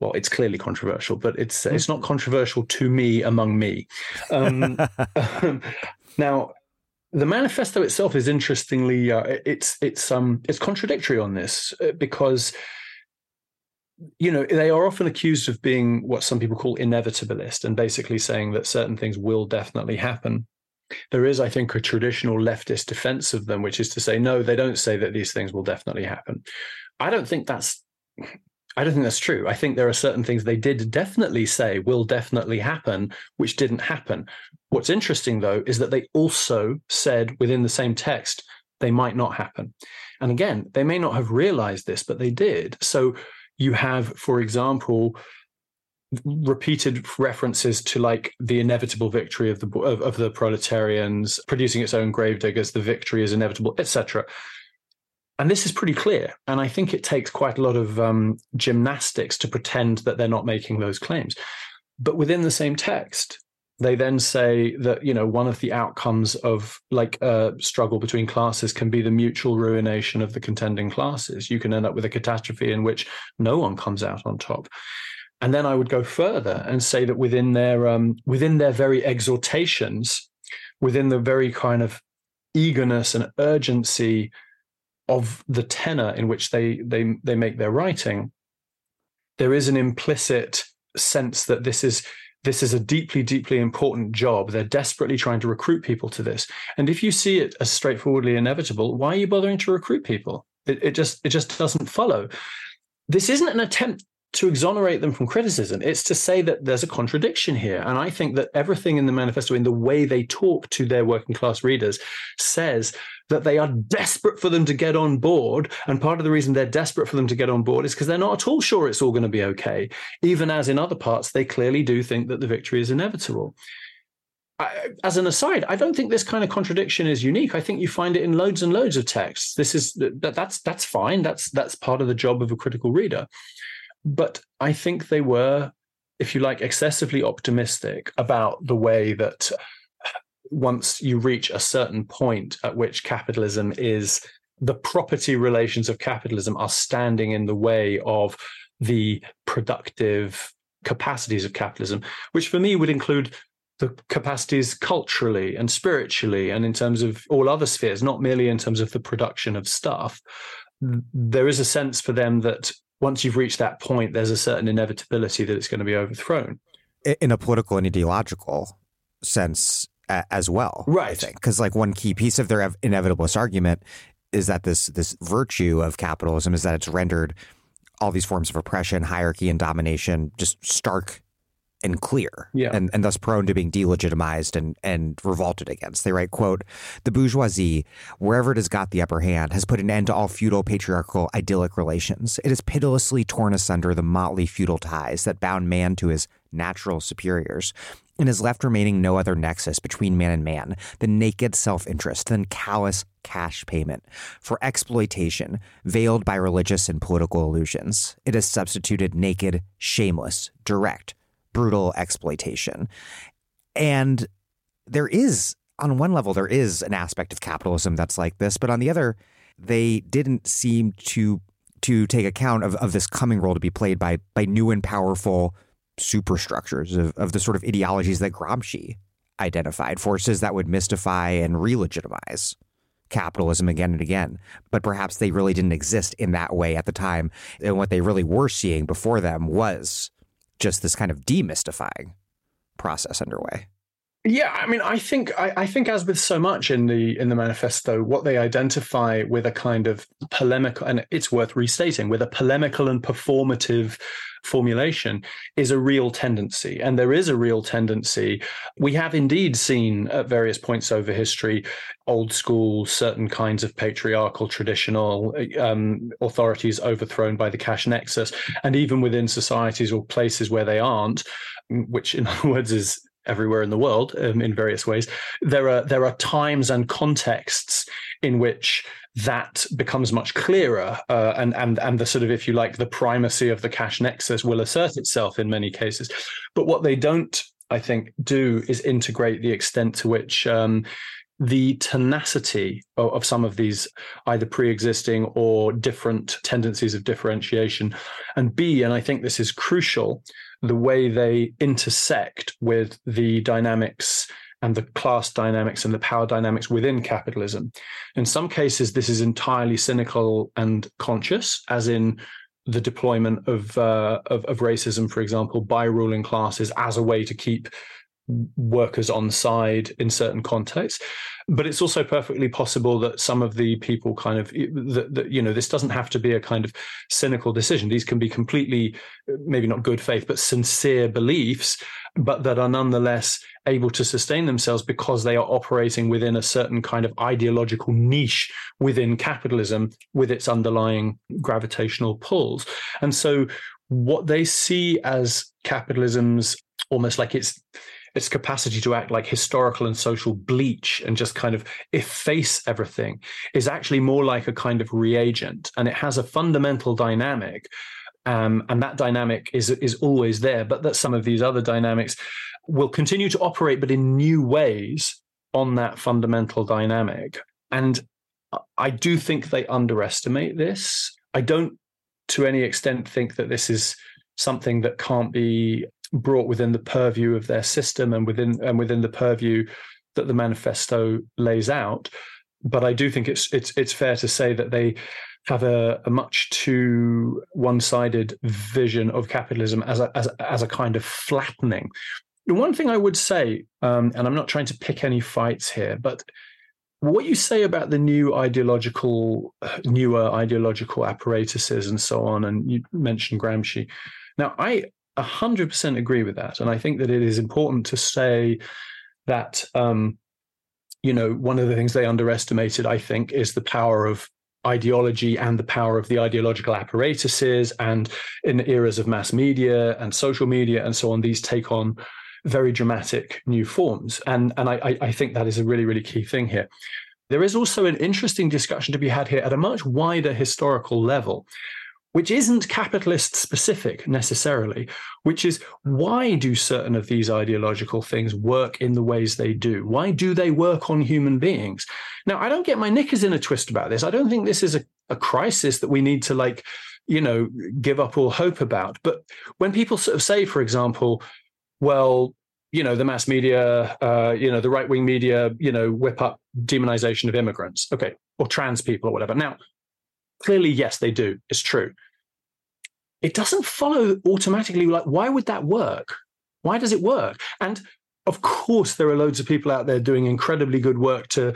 Well, it's clearly controversial, but it's mm. it's not controversial to me among me. Um, (laughs) (laughs) now, the manifesto itself is interestingly uh, it's it's um it's contradictory on this uh, because you know, they are often accused of being what some people call inevitabilist and basically saying that certain things will definitely happen. There is, I think, a traditional leftist defense of them, which is to say, no, they don't say that these things will definitely happen. I don't think that's I don't think that's true. I think there are certain things they did definitely say will definitely happen, which didn't happen. What's interesting, though, is that they also said within the same text they might not happen. And again, they may not have realized this, but they did. So you have, for example, repeated references to like the inevitable victory of the of, of the proletarians producing its own gravediggers the victory is inevitable etc and this is pretty clear and i think it takes quite a lot of um, gymnastics to pretend that they're not making those claims. But within the same text they then say that you know one of the outcomes of like a struggle between classes can be the mutual ruination of the contending classes. You can end up with a catastrophe in which no one comes out on top. And then I would go further and say that within their um, within their very exhortations, within the very kind of eagerness and urgency of the tenor in which they they they make their writing, there is an implicit sense that this is this is a deeply deeply important job they're desperately trying to recruit people to this and if you see it as straightforwardly inevitable why are you bothering to recruit people it, it just it just doesn't follow this isn't an attempt to exonerate them from criticism. It's to say that there's a contradiction here. And I think that everything in the manifesto, in the way they talk to their working class readers, says that they are desperate for them to get on board. And part of the reason they're desperate for them to get on board is because they're not at all sure it's all going to be okay. Even as in other parts, they clearly do think that the victory is inevitable. I, as an aside, I don't think this kind of contradiction is unique. I think you find it in loads and loads of texts. This is that, that's that's fine. That's that's part of the job of a critical reader. But I think they were, if you like, excessively optimistic about the way that once you reach a certain point at which capitalism is the property relations of capitalism are standing in the way of the productive capacities of capitalism, which for me would include the capacities culturally and spiritually and in terms of all other spheres, not merely in terms of the production of stuff. There is a sense for them that once you've reached that point, there's a certain inevitability that it's going to be overthrown. In a political and ideological sense as well. Right. Because like one key piece of their inevitabilist argument is that this this virtue of capitalism is that it's rendered all these forms of oppression, hierarchy, and domination just stark and clear yeah. and, and thus prone to being delegitimized and, and revolted against. They write, quote, the bourgeoisie, wherever it has got the upper hand, has put an end to all feudal patriarchal idyllic relations. It has pitilessly torn asunder the motley feudal ties that bound man to his natural superiors and has left remaining no other nexus between man and man than naked self-interest, than callous cash payment for exploitation veiled by religious and political illusions. It has substituted naked, shameless, direct, brutal exploitation. And there is, on one level, there is an aspect of capitalism that's like this, but on the other, they didn't seem to to take account of, of this coming role to be played by by new and powerful superstructures of, of the sort of ideologies that Gramsci identified, forces that would mystify and re-legitimize capitalism again and again. But perhaps they really didn't exist in that way at the time. And what they really were seeing before them was just this kind of demystifying process underway. Yeah, I mean, I think I, I, think as with so much in the in the manifesto, what they identify with a kind of polemical, and it's worth restating, with a polemical and performative formulation is a real tendency. And there is a real tendency. We have indeed seen at various points over history old school, certain kinds of patriarchal, traditional um, authorities overthrown by the cash nexus. And even within societies or places where they aren't, which in (laughs) other words is everywhere in the world um, in various ways there are there are times and contexts in which that becomes much clearer uh, and and and the sort of if you like the primacy of the cash nexus will assert itself in many cases. But what they don't i think do is integrate the extent to which um, the tenacity of, of, some of these either pre-existing or different tendencies of differentiation and b and i think this is crucial the way they intersect with the dynamics and the class dynamics and the power dynamics within capitalism. In some cases, this is entirely cynical and conscious, as in the deployment of, uh, of, of racism, for example, by ruling classes as a way to keep workers on side in certain contexts. But it's also perfectly possible that some of the people kind of that, you know this doesn't have to be a kind of cynical decision. These can be completely maybe not good faith but sincere beliefs but that are nonetheless able to sustain themselves because they are operating within a certain kind of ideological niche within capitalism with its underlying gravitational pulls. And so what they see as capitalism's almost like its its capacity to act like historical and social bleach and just kind of efface everything is actually more like a kind of reagent. And it has a fundamental dynamic um, and that dynamic is is always there but that some of these other dynamics will continue to operate but in new ways on that fundamental dynamic. And i do think they underestimate this. I don't to any extent think that this is something that can't be brought within the purview of their system and within and within the purview that the manifesto lays out. But I do think it's it's it's fair to say that they have a, a much too one-sided vision of capitalism as a as, as a kind of flattening. The one thing I would say, um, and I'm not trying to pick any fights here, but what you say about the new ideological, newer ideological apparatuses and so on, and you mentioned Gramsci. Now, I 100% agree with that. And I think that it is important to say that, um, you know, one of the things they underestimated, I think, is the power of ideology and the power of the ideological apparatuses. And in the eras of mass media and social media and so on, these take on very dramatic new forms. And, and I, I think that is a really, really key thing here. There is also an interesting discussion to be had here at a much wider historical level, which isn't capitalist specific necessarily, which is why do certain of these ideological things work in the ways they do? Why do they work on human beings? Now, I don't get my knickers in a twist about this. I don't think this is a, a crisis that we need to like, you know, give up all hope about. But when people sort of say, for example, well, you know, the mass media, uh, you know, the right wing media, you know, whip up demonization of immigrants, okay, or trans people or whatever. Now, clearly, yes, they do. It's true. It doesn't follow automatically like why would that work? Why does it work? And of course there are loads of people out there doing incredibly good work to,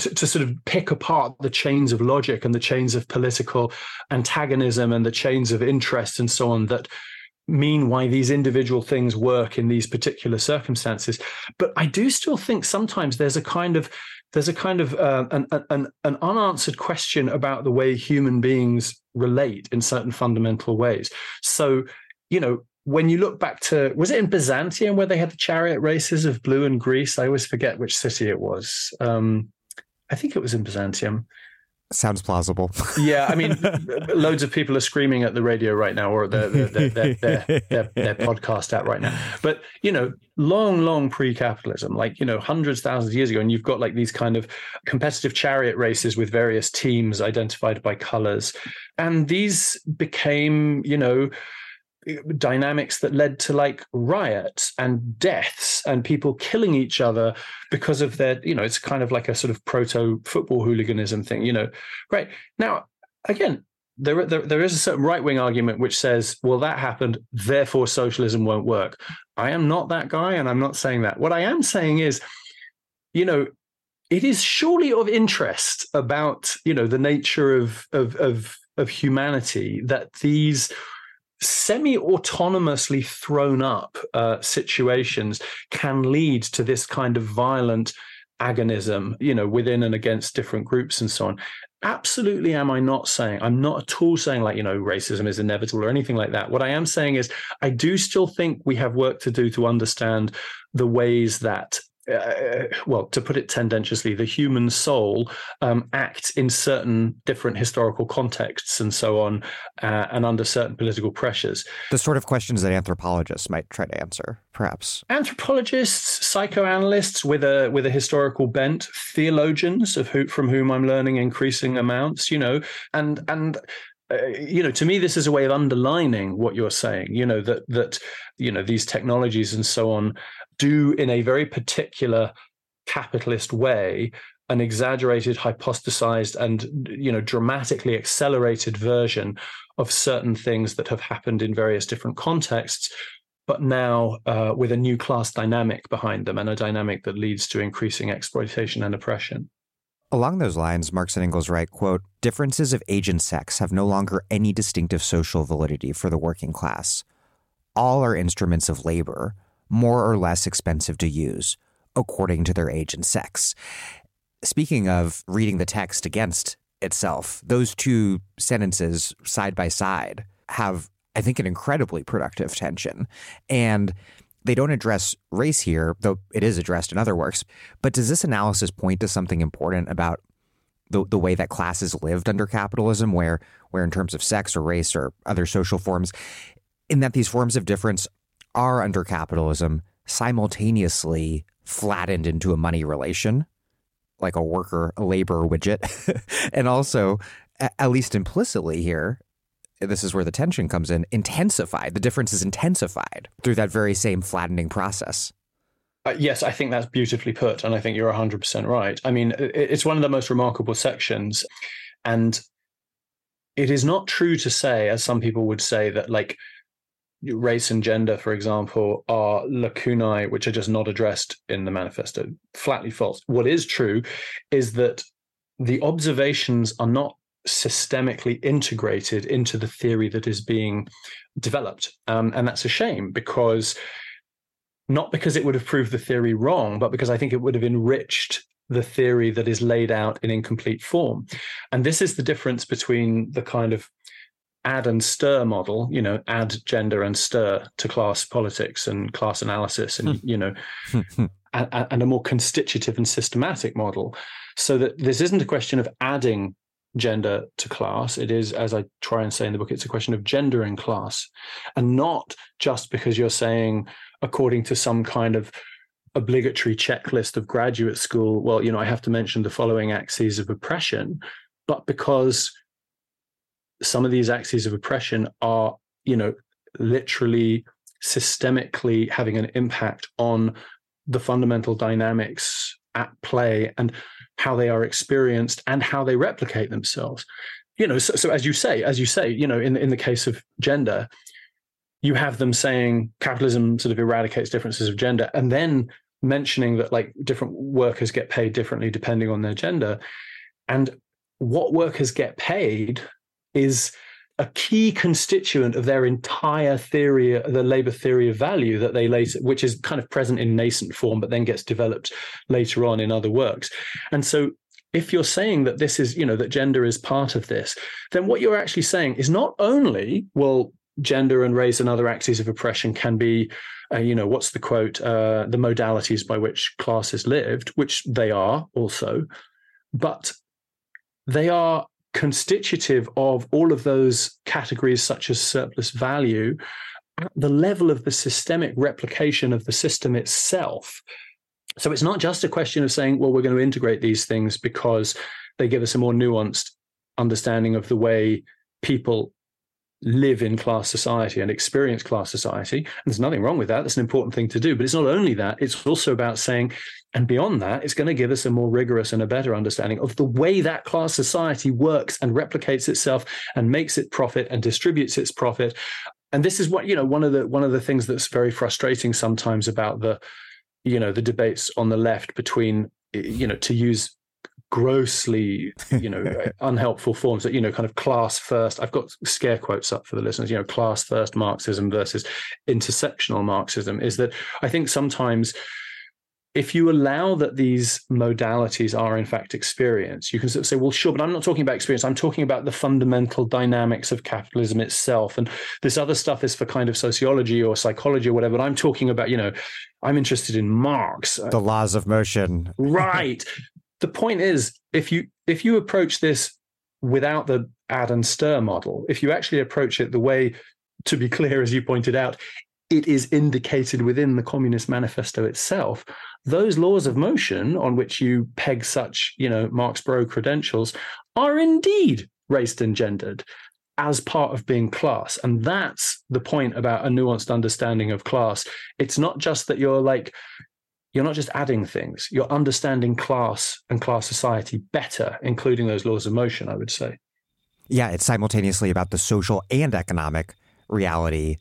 to to, sort of pick apart the chains of logic and the chains of political antagonism and the chains of interest and so on that mean why these individual things work in these particular circumstances. But i do still think sometimes there's a kind of there's a kind of uh, an, an, an unanswered question about the way human beings relate in certain fundamental ways. So, you know, when you look back to was it in Byzantium where they had the chariot races of blue and Greens? I always forget which city it was. Um, I think it was in Byzantium. Sounds plausible. yeah, I mean, (laughs) loads of people are screaming at the radio right now, or their their, their, their, their, podcast at right now. But you know, long, long pre-capitalism, like you know, hundreds, thousands of years ago, and you've got like these kind of competitive chariot races with various teams identified by colors, and these became, you know, dynamics that led to like riots and deaths and people killing each other because of their you know it's kind of like a sort of proto football hooliganism thing you know right now again there, there, there is a certain right wing argument which says, well, that happened, therefore socialism won't work. I am not that guy, and I'm not saying that. What I am saying is, you know, it is surely of interest about you know the nature of of of, of humanity that these semi-autonomously thrown up uh, situations can lead to this kind of violent agonism you know within and against different groups and so on. Absolutely am i not saying i'm not at all saying like you know racism is inevitable or anything like that. What i am saying is i do still think we have work to do to understand the ways that uh, well, to put it tendentiously, the human soul um, acts in certain different historical contexts and so on, uh, and under certain political pressures. The sort of questions that anthropologists might try to answer, perhaps. Anthropologists, psychoanalysts with a with a historical bent, theologians of who from whom I'm learning increasing amounts, you know, and and uh, you know to me this is a way of underlining what you're saying you know that that you know these technologies and so on do in a very particular capitalist way an exaggerated hypostasized and you know dramatically accelerated version of certain things that have happened in various different contexts but now uh, with a new class dynamic behind them and a dynamic that leads to increasing exploitation and oppression. Along those lines, Marx and Engels write, quote, differences of age and sex have no longer any distinctive social validity for the working class. All are instruments of labor, more or less expensive to use, according to their age and sex. Speaking of reading the text against itself, those two sentences side by side have, I think, an incredibly productive tension. And they don't address race here, though it is addressed in other works. But does this analysis point to something important about the, the way that classes lived under capitalism, where where in terms of sex or race or other social forms, in that these forms of difference are under capitalism simultaneously flattened into a money relation, like a worker a labor widget, (laughs) and also, at least implicitly here, this is where the tension comes in, intensified. The difference is intensified through that very same flattening process. Uh, yes, I think that's beautifully put. And I think you're 100% right. I mean, it's one of the most remarkable sections. And it is not true to say, as some people would say, that like race and gender, for example, are lacunae which are just not addressed in the manifesto. Flatly false. What is true is that the observations are not systemically integrated into the theory that is being developed. Um, and that's a shame because not because it would have proved the theory wrong, but because I think it would have enriched the theory that is laid out in incomplete form. And this is the difference between the kind of add and stir model, you know, add gender and stir to class politics and class analysis and, hmm. you know, (laughs) and, and a more constitutive and systematic model. So that this isn't a question of adding gender to class. It is, as I try and say in the book, it's a question of gender and class, and not just because you're saying, according to some kind of obligatory checklist of graduate school, well, you know, I have to mention the following axes of oppression, but because some of these axes of oppression are, you know, literally systemically having an impact on the fundamental dynamics at play and how they are experienced and how they replicate themselves. You know so, so, as you say as you say you know in in the case of gender you have them saying capitalism sort of eradicates differences of gender and then mentioning that like different workers get paid differently depending on their gender. And what workers get paid is a key constituent of their entire theory, the labor theory of value that they later, which is kind of present in nascent form, but then gets developed later on in other works. And so if you're saying that this is, you know, that gender is part of this, then what you're actually saying is not only, well, gender and race and other axes of oppression can be, uh, you know, what's the quote, uh, the modalities by which classes lived, which they are also, but they are constitutive of all of those categories, such as surplus value, at the level of the systemic replication of the system itself. So it's not just a question of saying, well, we're going to integrate these things because they give us a more nuanced understanding of the way people live in class society and experience class society. And there's nothing wrong with that. That's an important thing to do. But it's not only that, it's also about saying, and beyond that, it's going to give us a more rigorous and a better understanding of the way that class society works and replicates itself and makes it profit and distributes its profit. And this is what, you know, one of the one of the things that's very frustrating sometimes about the, you know, the debates on the left between, you know, to use grossly you know (laughs) unhelpful forms that you know kind of class first i've got scare quotes up for the listeners you know class first marxism versus intersectional marxism is that i think sometimes if you allow that these modalities are in fact experience, you can sort of say, well, sure, but I'm not talking about experience. I'm talking about the fundamental dynamics of capitalism itself. And this other stuff is for kind of sociology or psychology or whatever. But I'm talking about, you know, I'm interested in Marx. The laws of motion. right (laughs) the point is, if you if you approach this without the add and stir model, if you actually approach it the way, to be clear, as you pointed out, it is indicated within the Communist Manifesto itself. Those laws of motion on which you peg such, you know, Marx Bro credentials are indeed raced and gendered as part of being class. And that's the point about a nuanced understanding of class. It's not just that you're like, you're not just adding things, you're understanding class and class society better, including those laws of motion, I would say. Yeah, it's simultaneously about the social and economic reality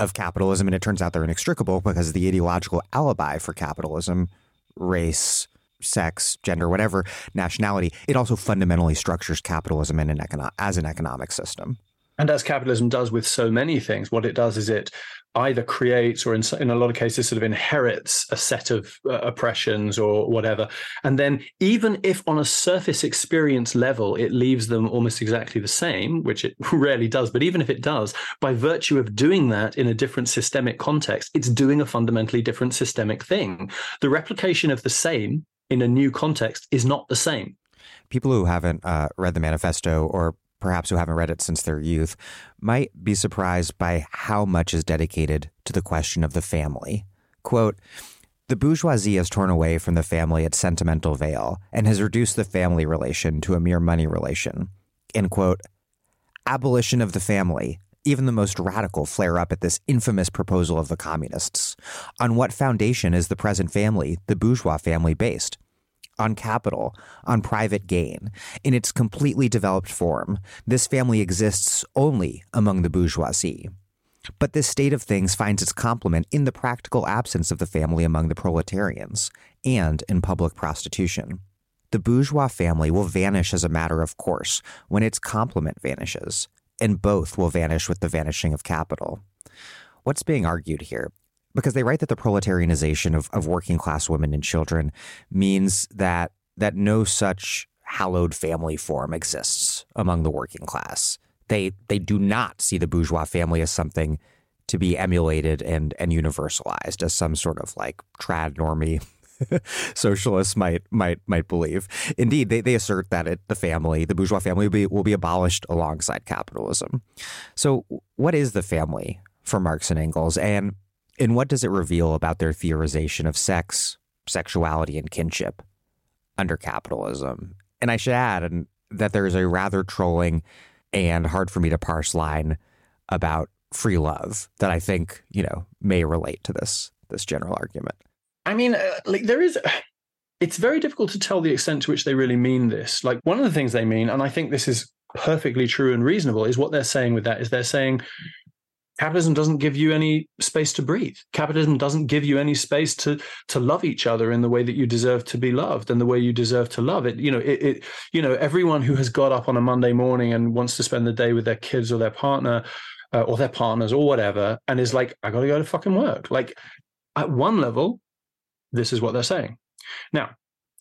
of capitalism, and it turns out they're inextricable because the ideological alibi for capitalism, race, sex, gender, whatever, nationality, it also fundamentally structures capitalism in an econo- as an economic system. And as capitalism does with so many things, what it does is it either creates or in, in a lot of cases sort of inherits a set of uh, oppressions or whatever. And then even if on a surface experience level, it leaves them almost exactly the same, which it (laughs) rarely does, but even if it does, by virtue of doing that in a different systemic context, it's doing a fundamentally different systemic thing. The replication of the same in a new context is not the same. People who haven't uh, read the manifesto or perhaps who haven't read it since their youth, might be surprised by how much is dedicated to the question of the family. Quote, the bourgeoisie has torn away from the family its sentimental veil and has reduced the family relation to a mere money relation. End quote. Abolition of the family. Even the most radical flare up at this infamous proposal of the communists. On what foundation is the present family, the bourgeois family, based? On capital, on private gain. In its completely developed form, this family exists only among the bourgeoisie. But this state of things finds its complement in the practical absence of the family among the proletarians and in public prostitution. The bourgeois family will vanish as a matter of course when its complement vanishes, and both will vanish with the vanishing of capital. What's being argued here because they write that the proletarianization of, of working class women and children means that that no such hallowed family form exists among the working class. They they do not see the bourgeois family as something to be emulated and and universalized as some sort of like trad normie (laughs) socialists might might might believe. Indeed, they, they assert that it, the family, the bourgeois family, will be will be abolished alongside capitalism. So, what is the family for Marx and Engels, and and what does it reveal about their theorization of sex, sexuality, and kinship under capitalism? And I should add that there is a rather trolling and hard for me to parse line about free love that I think, you know, may relate to this this general argument. I mean, uh, like there is (sighs) it's very difficult to tell the extent to which they really mean this. Like one of the things they mean and I think this is perfectly true and reasonable is what they're saying with that is they're saying capitalism doesn't give you any space to breathe. Capitalism doesn't give you any space to to love each other in the way that you deserve to be loved and the way you deserve to love. It you know it, it you know everyone who has got up on a monday morning and wants to spend the day with their kids or their partner uh, or their partners or whatever and is like i got to go to fucking work. Like at one level this is what they're saying. Now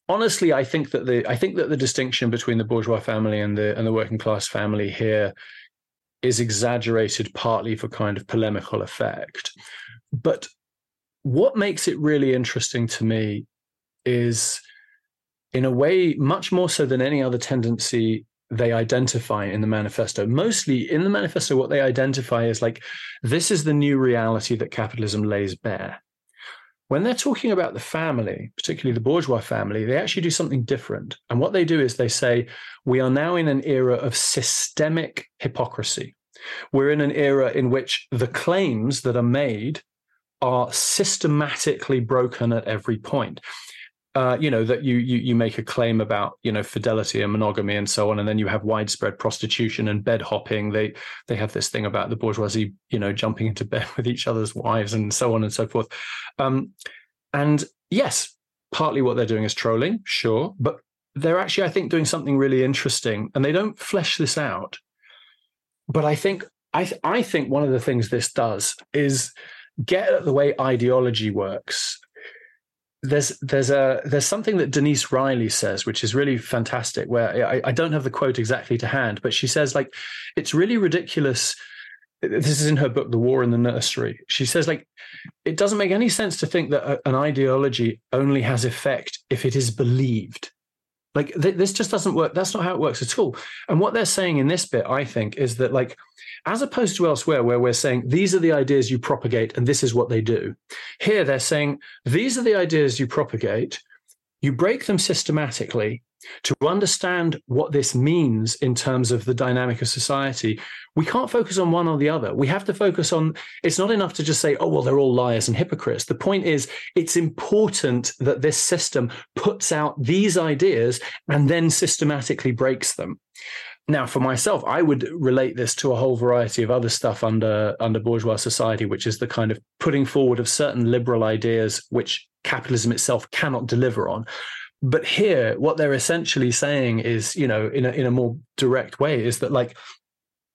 honestly i think that the i think that the distinction between the bourgeois family and the and the working class family here is exaggerated partly for kind of polemical effect. But what makes it really interesting to me is, in a way, much more so than any other tendency they identify in the manifesto. Mostly in the manifesto, what they identify is like, this is the new reality that capitalism lays bare. When they're talking about the family, particularly the bourgeois family, they actually do something different. And what they do is they say, we are now in an era of systemic hypocrisy. We're in an era in which the claims that are made are systematically broken at every point. Uh, you know that you, you you make a claim about you know fidelity and monogamy and so on, and then you have widespread prostitution and bed hopping. They they have this thing about the bourgeoisie, you know, jumping into (laughs) bed with each other's wives and so on and so forth. Um, and yes, partly what they're doing is trolling, sure, but they're actually, I think, doing something really interesting, and they don't flesh this out. But I think I th- I think one of the things this does is get at the way ideology works. There's there's a there's something that Denise Riley says, which is really fantastic. Where I, I don't have the quote exactly to hand, but she says like it's really ridiculous this is in her book the war in the nursery she says like it doesn't make any sense to think that a, an ideology only has effect if it is believed like th- this just doesn't work. That's not how it works at all. And what they're saying in this bit, I think, is that like, as opposed to elsewhere where we're saying these are the ideas you propagate and this is what they do. Here they're saying these are the ideas you propagate. You break them systematically to understand what this means in terms of the dynamic of society, we can't focus on one or the other. We have to focus on it's not enough to just say, oh, well, they're all liars and hypocrites. The point is, it's important that this system puts out these ideas and then systematically breaks them. now, for myself, I would relate this to a whole variety of other stuff under under bourgeois society, which is the kind of putting forward of certain liberal ideas which capitalism itself cannot deliver on. But here, what they're essentially saying is, you know, in a in a more direct way, is that like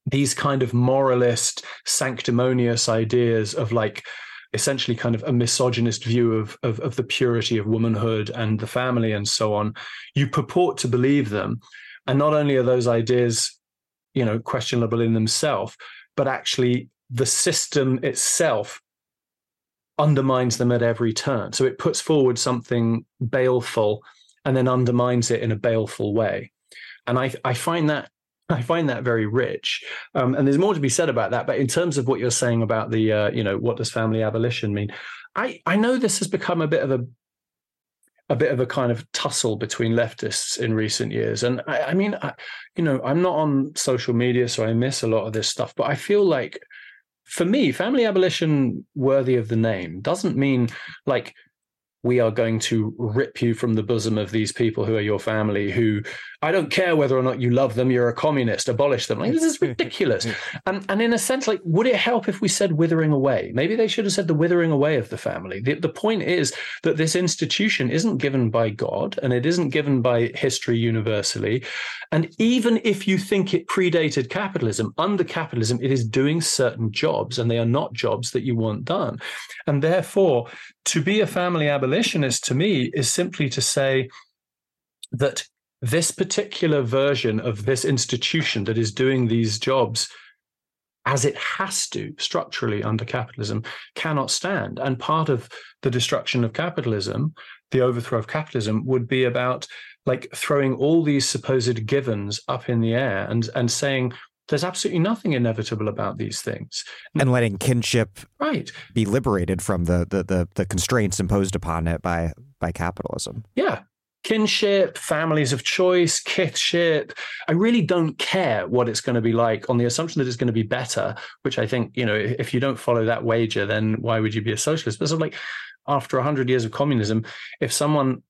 these kind of moralist, sanctimonious ideas of like essentially kind of a misogynist view of, of, of the purity of womanhood and the family and so on, you purport to believe them and not only are those ideas, you know, questionable in themselves, but actually the system itself undermines them at every turn. So it puts forward something baleful and then undermines it in a baleful way. And I, I find that (laughs) I find that very rich, um, and there's more to be said about that. But in terms of what you're saying about the, uh, you know, what does family abolition mean? I I know this has become a bit of a a bit of a kind of tussle between leftists in recent years. And I, I mean, I, you know, I'm not on social media, so I miss a lot of this stuff, but I feel like for me, family abolition worthy of the name doesn't mean like we are going to rip you from the bosom of these people who are your family who I don't care whether or not you love them, you're a communist, abolish them. Like, this is (laughs) ridiculous. and, and in a sense, like, would it help if we said withering away? Maybe they should have said the withering away of the family. The, the point is that this institution isn't given by God and it isn't given by history universally. And even if you think it predated capitalism, under capitalism, it is doing certain jobs and they are not jobs that you want done. And therefore, to be a family abolitionist to me is simply to say that this particular version of this institution that is doing these jobs as it has to structurally under capitalism cannot stand. And part of the destruction of capitalism, the overthrow of capitalism, would be about like throwing all these supposed givens up in the air and and saying there's absolutely nothing inevitable about these things and letting kinship right be liberated from the the the, the constraints imposed upon it by by capitalism yeah kinship, families of choice, kithship. I really don't care what it's going to be like on the assumption that it's going to be better, which I think, you know, if you don't follow that wager, then why would you be a socialist? But sort of like after 100 years of communism, if someone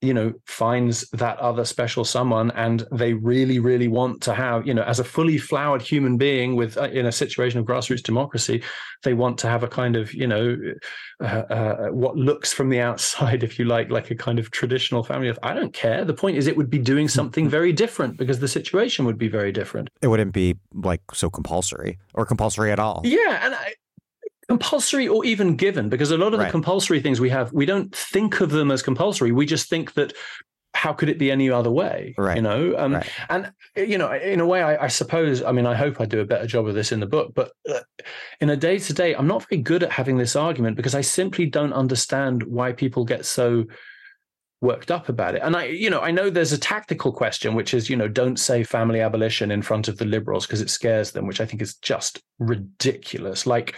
you know finds that other special someone and they really really want to have you know as a fully flowered human being with uh, in a situation of grassroots democracy they want to have a kind of you know uh, uh, what looks from the (laughs) outside if you like like a kind of traditional family of i don't care. The point is it would be doing something (laughs) very different because the situation would be very different. It wouldn't be like so compulsory or compulsory at all. Yeah and I, compulsory or even given because a lot of right. the compulsory things we have we don't think of them as compulsory. We just think that how could it be any other way right. you know? Um, right. and you know in a way I, I, suppose i mean i hope i do a better job of this in the book but uh, in a day to day i'm not very good at having this argument because i simply don't understand why people get so worked up about it. And i you know i know there's a tactical question which is you know don't say family abolition in front of the liberals because it scares them which i think is just ridiculous. Like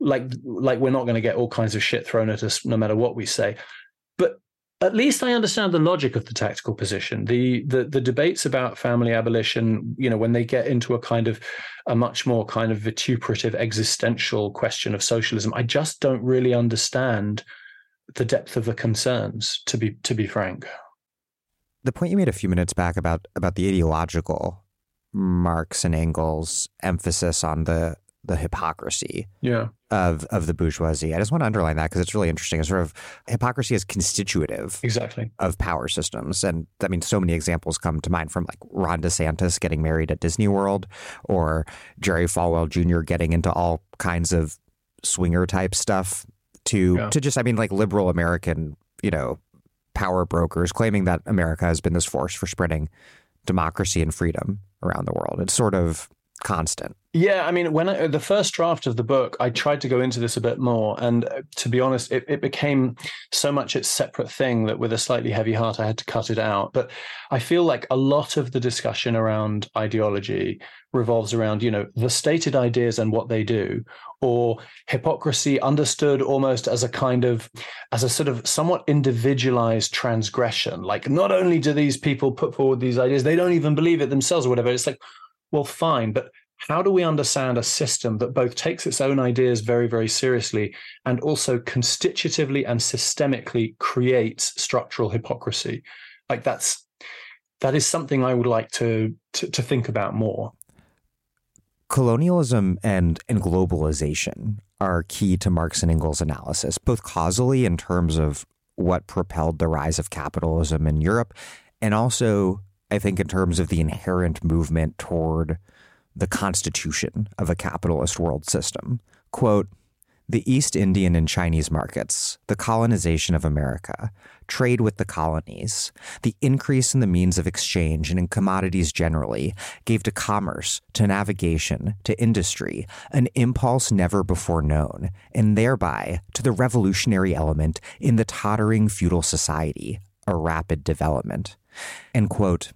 like like we're not going to get all kinds of shit thrown at us no matter what we say. But at least i understand the logic of the tactical position. The the the debates about family abolition you know when they get into a kind of a much more kind of vituperative existential question of socialism i just don't really understand the depth of the concerns to be to be frank. The point you made a few minutes back about about the ideological Marx and Engels emphasis on the the hypocrisy. Yeah. Of of the bourgeoisie. I just want to underline that because it's really interesting. It's sort of hypocrisy is constitutive exactly of power systems, and I mean, so many examples come to mind from like Ron DeSantis getting married at Disney World, or Jerry Falwell Jr. getting into all kinds of swinger type stuff. To yeah. to just, I mean, like liberal American, you know, power brokers claiming that America has been this force for spreading democracy and freedom around the world. It's sort of constant. Yeah, I mean, when I, the first draft of the book, I tried to go into this a bit more, and uh, to be honest, it, it, became so much its separate thing that with a slightly heavy heart, I had to cut it out. But I feel like a lot of the discussion around ideology revolves around, you know, the stated ideas and what they do, or hypocrisy understood almost as a kind of, as a sort of somewhat individualized transgression. Like, not only do these people put forward these ideas, they don't even believe it themselves or whatever. It's like well, fine, but how do we understand a system that both takes its own ideas very, very seriously and also constitutively and systemically creates structural hypocrisy? Like that's that is something I would like to to, to think about more. Colonialism and, and globalization are key to Marx and Engels' analysis, both causally in terms of what propelled the rise of capitalism in Europe, and also, I think, in terms of the inherent movement toward the constitution of a capitalist world system. Quote, the East Indian and Chinese markets, the colonization of America, trade with the colonies, the increase in the means of exchange and in commodities generally gave to commerce, to navigation, to industry an impulse never before known, and thereby to the revolutionary element in the tottering feudal society, a rapid development. And quote,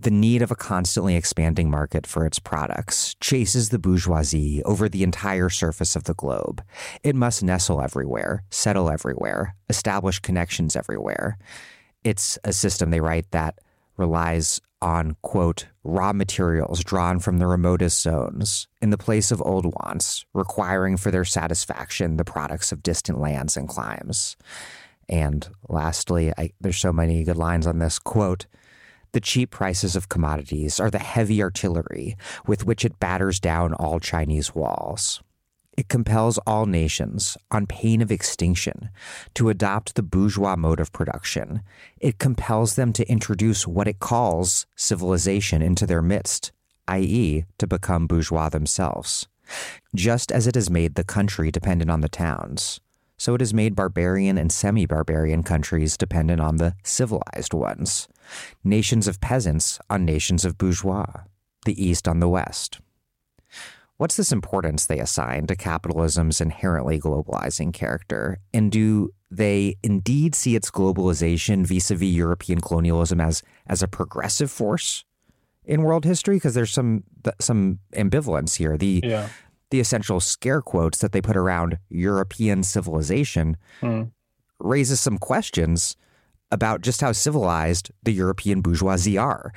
the need of a constantly expanding market for its products chases the bourgeoisie over the entire surface of the globe. It must nestle everywhere, settle everywhere, establish connections everywhere. It's a system, they write, that relies on, quote, raw materials drawn from the remotest zones in the place of old wants, requiring for their satisfaction the products of distant lands and climes. And lastly, I, there's so many good lines on this, quote, the cheap prices of commodities are the heavy artillery with which it batters down all Chinese walls. It compels all nations, on pain of extinction, to adopt the bourgeois mode of production. It compels them to introduce what it calls civilization into their midst, i.e., to become bourgeois themselves. Just as it has made the country dependent on the towns, so it has made barbarian and semi barbarian countries dependent on the civilized ones nations of peasants on nations of bourgeois, the East on the West. What's this importance they assign to capitalism's inherently globalizing character? And do they indeed see its globalization vis a vis European colonialism as, as a progressive force in world history? Because there's some some ambivalence here. The yeah. The essential scare quotes that they put around European civilization hmm. raises some questions about just how civilized the European bourgeoisie are.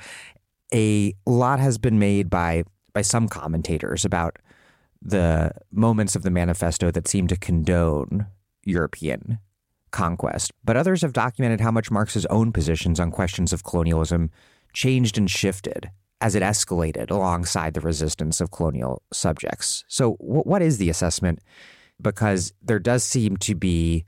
A lot has been made by by some commentators about the moments of the manifesto that seem to condone European conquest, but others have documented how much Marx's own positions on questions of colonialism changed and shifted as it escalated alongside the resistance of colonial subjects. So, what is the assessment? Because there does seem to be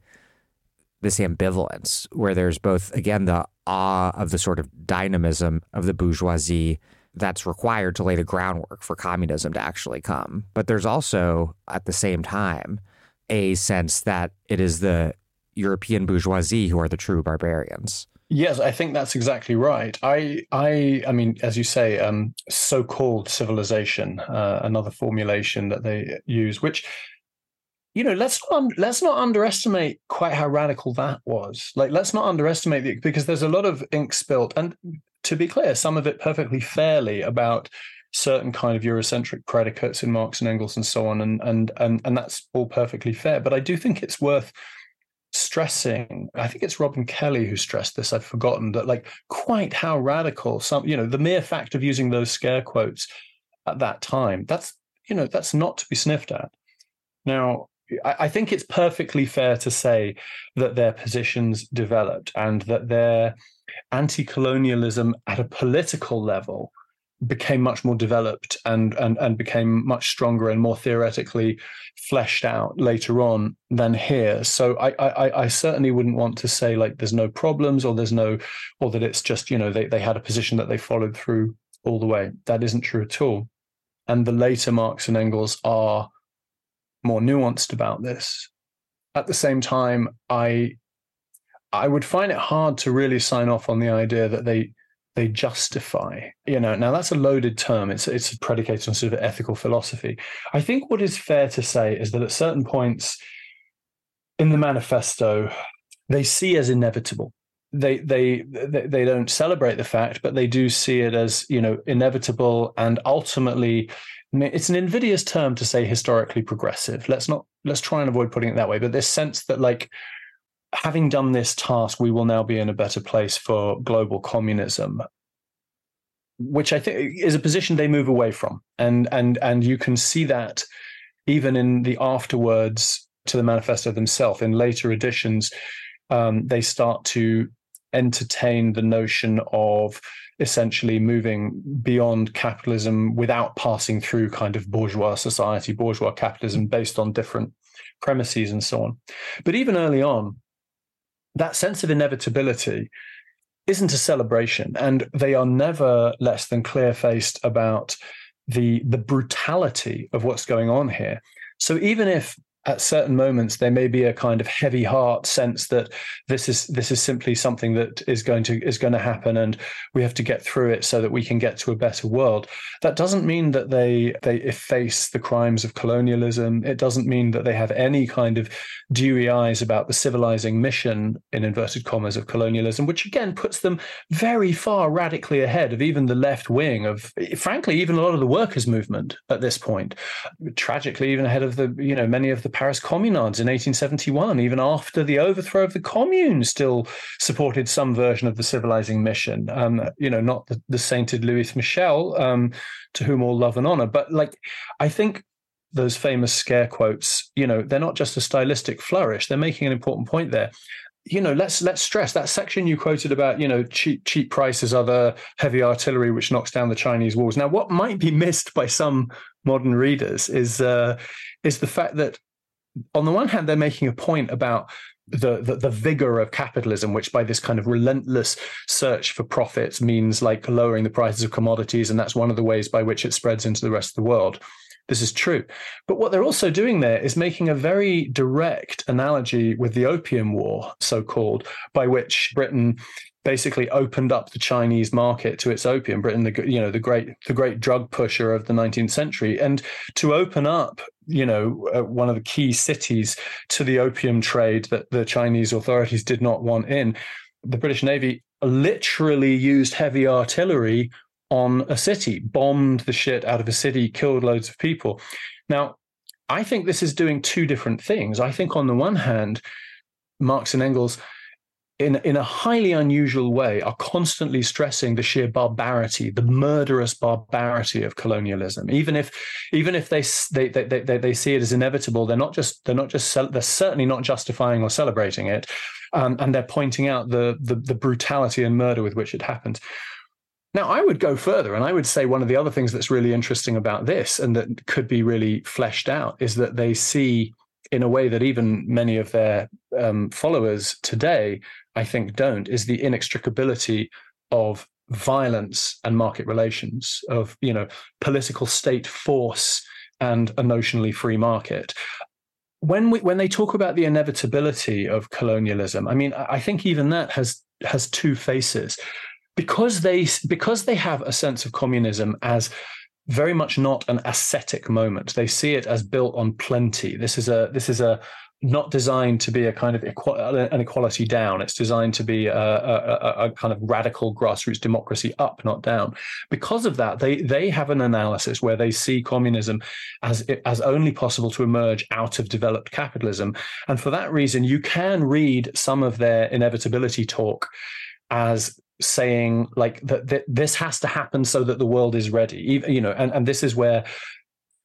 this ambivalence where there's both, again, the awe of the sort of dynamism of the bourgeoisie that's required to lay the groundwork for communism to actually come. But there's also, at the same time, a sense that it is the European bourgeoisie who are the true barbarians. Yes, I think that's exactly right. I, I, I mean, as you say, um, so-called civilization, uh, another formulation that they use, which you know, let's not let's not underestimate quite how radical that was. Like, let's not underestimate the because there's a lot of ink spilt, and to be clear, some of it perfectly fairly about certain kind of Eurocentric predicates in Marx and Engels and so on, and and and and that's all perfectly fair. But I do think it's worth stressing. I think it's Robin Kelley who stressed this. I've forgotten that, like, quite how radical some, you know, the mere fact of using those scare quotes at that time. That's you know that's not to be sniffed at. Now, I think it's perfectly fair to say that their positions developed and that their anti colonialism at a political level became much more developed and, and, and became much stronger and more theoretically fleshed out later on than here. So I, I, I certainly wouldn't want to say like there's no problems or there's no, or that it's just, you know, they, they had a position that they followed through all the way. That isn't true at all. And the later Marx and Engels are more nuanced about this. At the same time, I I would find it hard to really sign off on the idea that they they justify. You know, now that's a loaded term. It's it's predicated on sort of ethical philosophy. I think what is fair to say is that at certain points in the manifesto, they see as inevitable. They, they they don't celebrate the fact, but they do see it as you know inevitable and ultimately it's an invidious term to say historically progressive. Let's not let's try and avoid putting it that way. But this sense that like having done this task, we will now be in a better place for global communism, which I think is a position they move away from. And and and you can see that even in the afterwards to the manifesto themselves. In later editions, um, they start to entertain the notion of essentially moving beyond capitalism without passing through kind of bourgeois society, bourgeois capitalism based on different premises and so on. But even early on, that sense of inevitability isn't a celebration, and they are never less than clear faced about the the brutality of what's going on here. So even if at certain moments there may be a kind of heavy heart sense that this is this is simply something that is going to is going to happen and we have to get through it so that we can get to a better world. That doesn't mean that they they efface the crimes of colonialism. It doesn't mean that they have any kind of dewy eyes about the civilizing mission in inverted commas of colonialism which again puts them very far radically ahead of even the left wing of frankly even a lot of the workers movement at this point. Tragically even ahead of the you know many of the Paris Communards in 1871, even after the overthrow of the Commune, still supported some version of the civilizing mission. Um, you know, not the, the sainted Louise Michel, um, to whom all love and honor, but like, I think those famous scare quotes, you know, they're not just a stylistic flourish; they're making an important point there you know let's let's stress that section you quoted about you know cheap cheap prices are the heavy artillery which knocks down the chinese walls now what might be missed by some modern readers is uh, is the fact that on the one hand, they're making a point about the, the, the vigor of capitalism, which by this kind of relentless search for profits means like lowering the prices of commodities, and that's one of the ways by which it spreads into the rest of the world. This is true. But what they're also doing there is making a very direct analogy with the Opium War, so called, by which Britain basically opened up the Chinese market to its opium. Britain, the you know the great the great drug pusher of the 19th century, and to open up you know uh, one of the key cities to the opium trade that the Chinese authorities did not want in, the British Navy literally used heavy artillery on a city, bombed the shit out of a city, killed loads of people. Now, I think this is doing two different things. I think on the one hand, Marx and Engels in in a highly unusual way are constantly stressing the sheer barbarity the murderous barbarity of colonialism even if even if they they they they, they see it as inevitable they're not just they're not just they're certainly not justifying or celebrating it um, and they're pointing out the, the the brutality and murder with which it happened. now, I would go further, and I would say one of the other things that's really interesting about this and that could be really fleshed out is that they see, in a way that even many of their um, followers today I think don't is the inextricability of violence and market relations, of you know political state force and a notionally free market. When we when they talk about the inevitability of colonialism, I mean, I think even that has has two faces, because they because they have a sense of communism as very much not an ascetic moment. They see it as built on plenty. This is a this is a not designed to be a kind of an equality down. It's designed to be a, a, a, kind of radical grassroots democracy up, not down. Because of that, they they have an analysis where they see communism as as only possible to emerge out of developed capitalism, and for that reason, you can read some of their inevitability talk as saying like that, that this has to happen so that the world is ready you know and, and this is where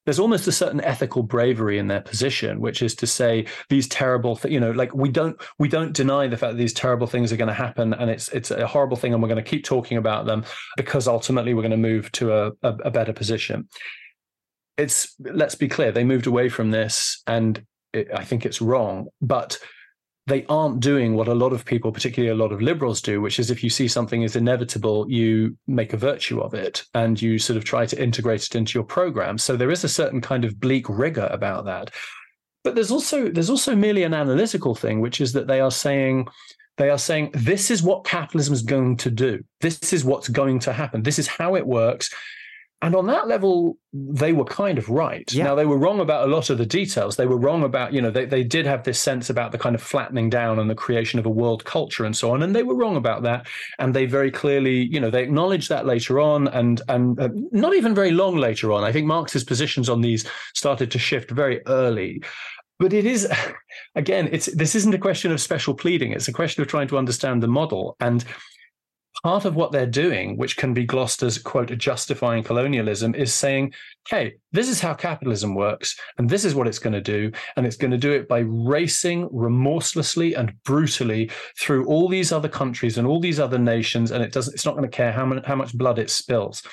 there's almost a certain ethical bravery in their position, which is to say these terrible, th- you know, like we don't we don't deny the fact that these terrible things are going to happen, and it's it's a horrible thing, and we're going to keep talking about them because ultimately we're going to move to a, a, a better position. It's let's be clear, they moved away from this, and it, I think it's wrong, but they aren't doing what a lot of people, particularly a lot of liberals, do, which is if you see something is inevitable, you make a virtue of it and you sort of try to integrate it into your program. So there is a certain kind of bleak rigor about that. But there's also there's also merely an analytical thing, which is that they are saying they are saying this is what capitalism is going to do. This is what's going to happen. This is how it works. And on that level, they were kind of right. Yeah. Now, they were wrong about a lot of the details. They were wrong about, you know, they, they did have this sense about the kind of flattening down and the creation of a world culture and so on. And they were wrong about that. And they very clearly, you know, they acknowledged that later on and, and uh, not even very long later on. I think Marx's positions on these started to shift very early. But it is, (laughs) again, it's this isn't a question of special pleading. It's a question of trying to understand the model. And part of what they're doing, which can be glossed as, quote, justifying colonialism, is saying, hey, this is how capitalism works, and this is what it's going to do. And it's going to do it by racing remorselessly and brutally through all these other countries and all these other nations. And it doesn't, it's not going to care how, many, how much blood it spills.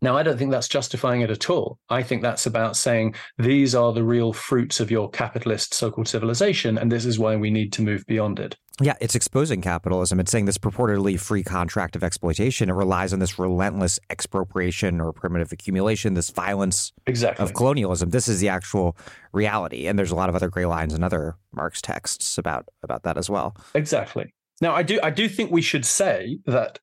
Now, I don't think that's justifying it at all. I think that's about saying these are the real fruits of your capitalist so called civilization, and this is why we need to move beyond it. Yeah, it's exposing capitalism. It's saying this purportedly free contract of exploitation. It relies on this relentless expropriation or primitive accumulation, this violence exactly. of colonialism. This is the actual reality. And there's a lot of other gray lines in other Marx texts about about that as well. Exactly. Now, I do I do think we should say that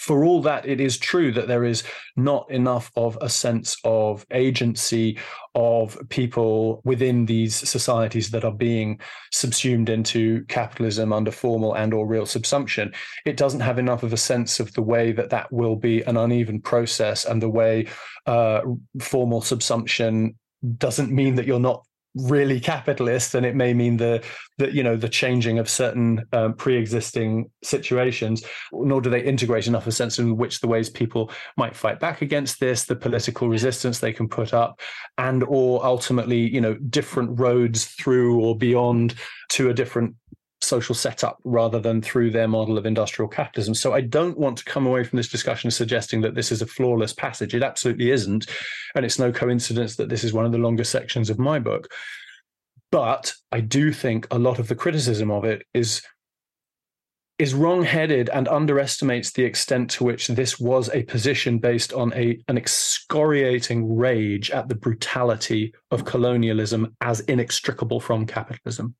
for all that it is true that there is not enough of a sense of agency of people within these societies that are being subsumed into capitalism under formal and or real subsumption. It doesn't have enough of a sense of the way that that will be an uneven process and the way uh, formal subsumption doesn't mean that you're not really capitalist and it may mean the that you know the changing of certain um, pre-existing situations nor do they integrate enough a sense in which the ways people might fight back against this the political resistance they can put up and or ultimately you know different roads through or beyond to a different social setup rather than through their model of industrial capitalism. So I don't want to come away from this discussion suggesting that this is a flawless passage. It absolutely isn't. And it's no coincidence that this is one of the longest sections of my book. But I do think a lot of the criticism of it is is wrong-headed and underestimates the extent to which this was a position based on a an excoriating rage at the brutality of colonialism as inextricable from capitalism.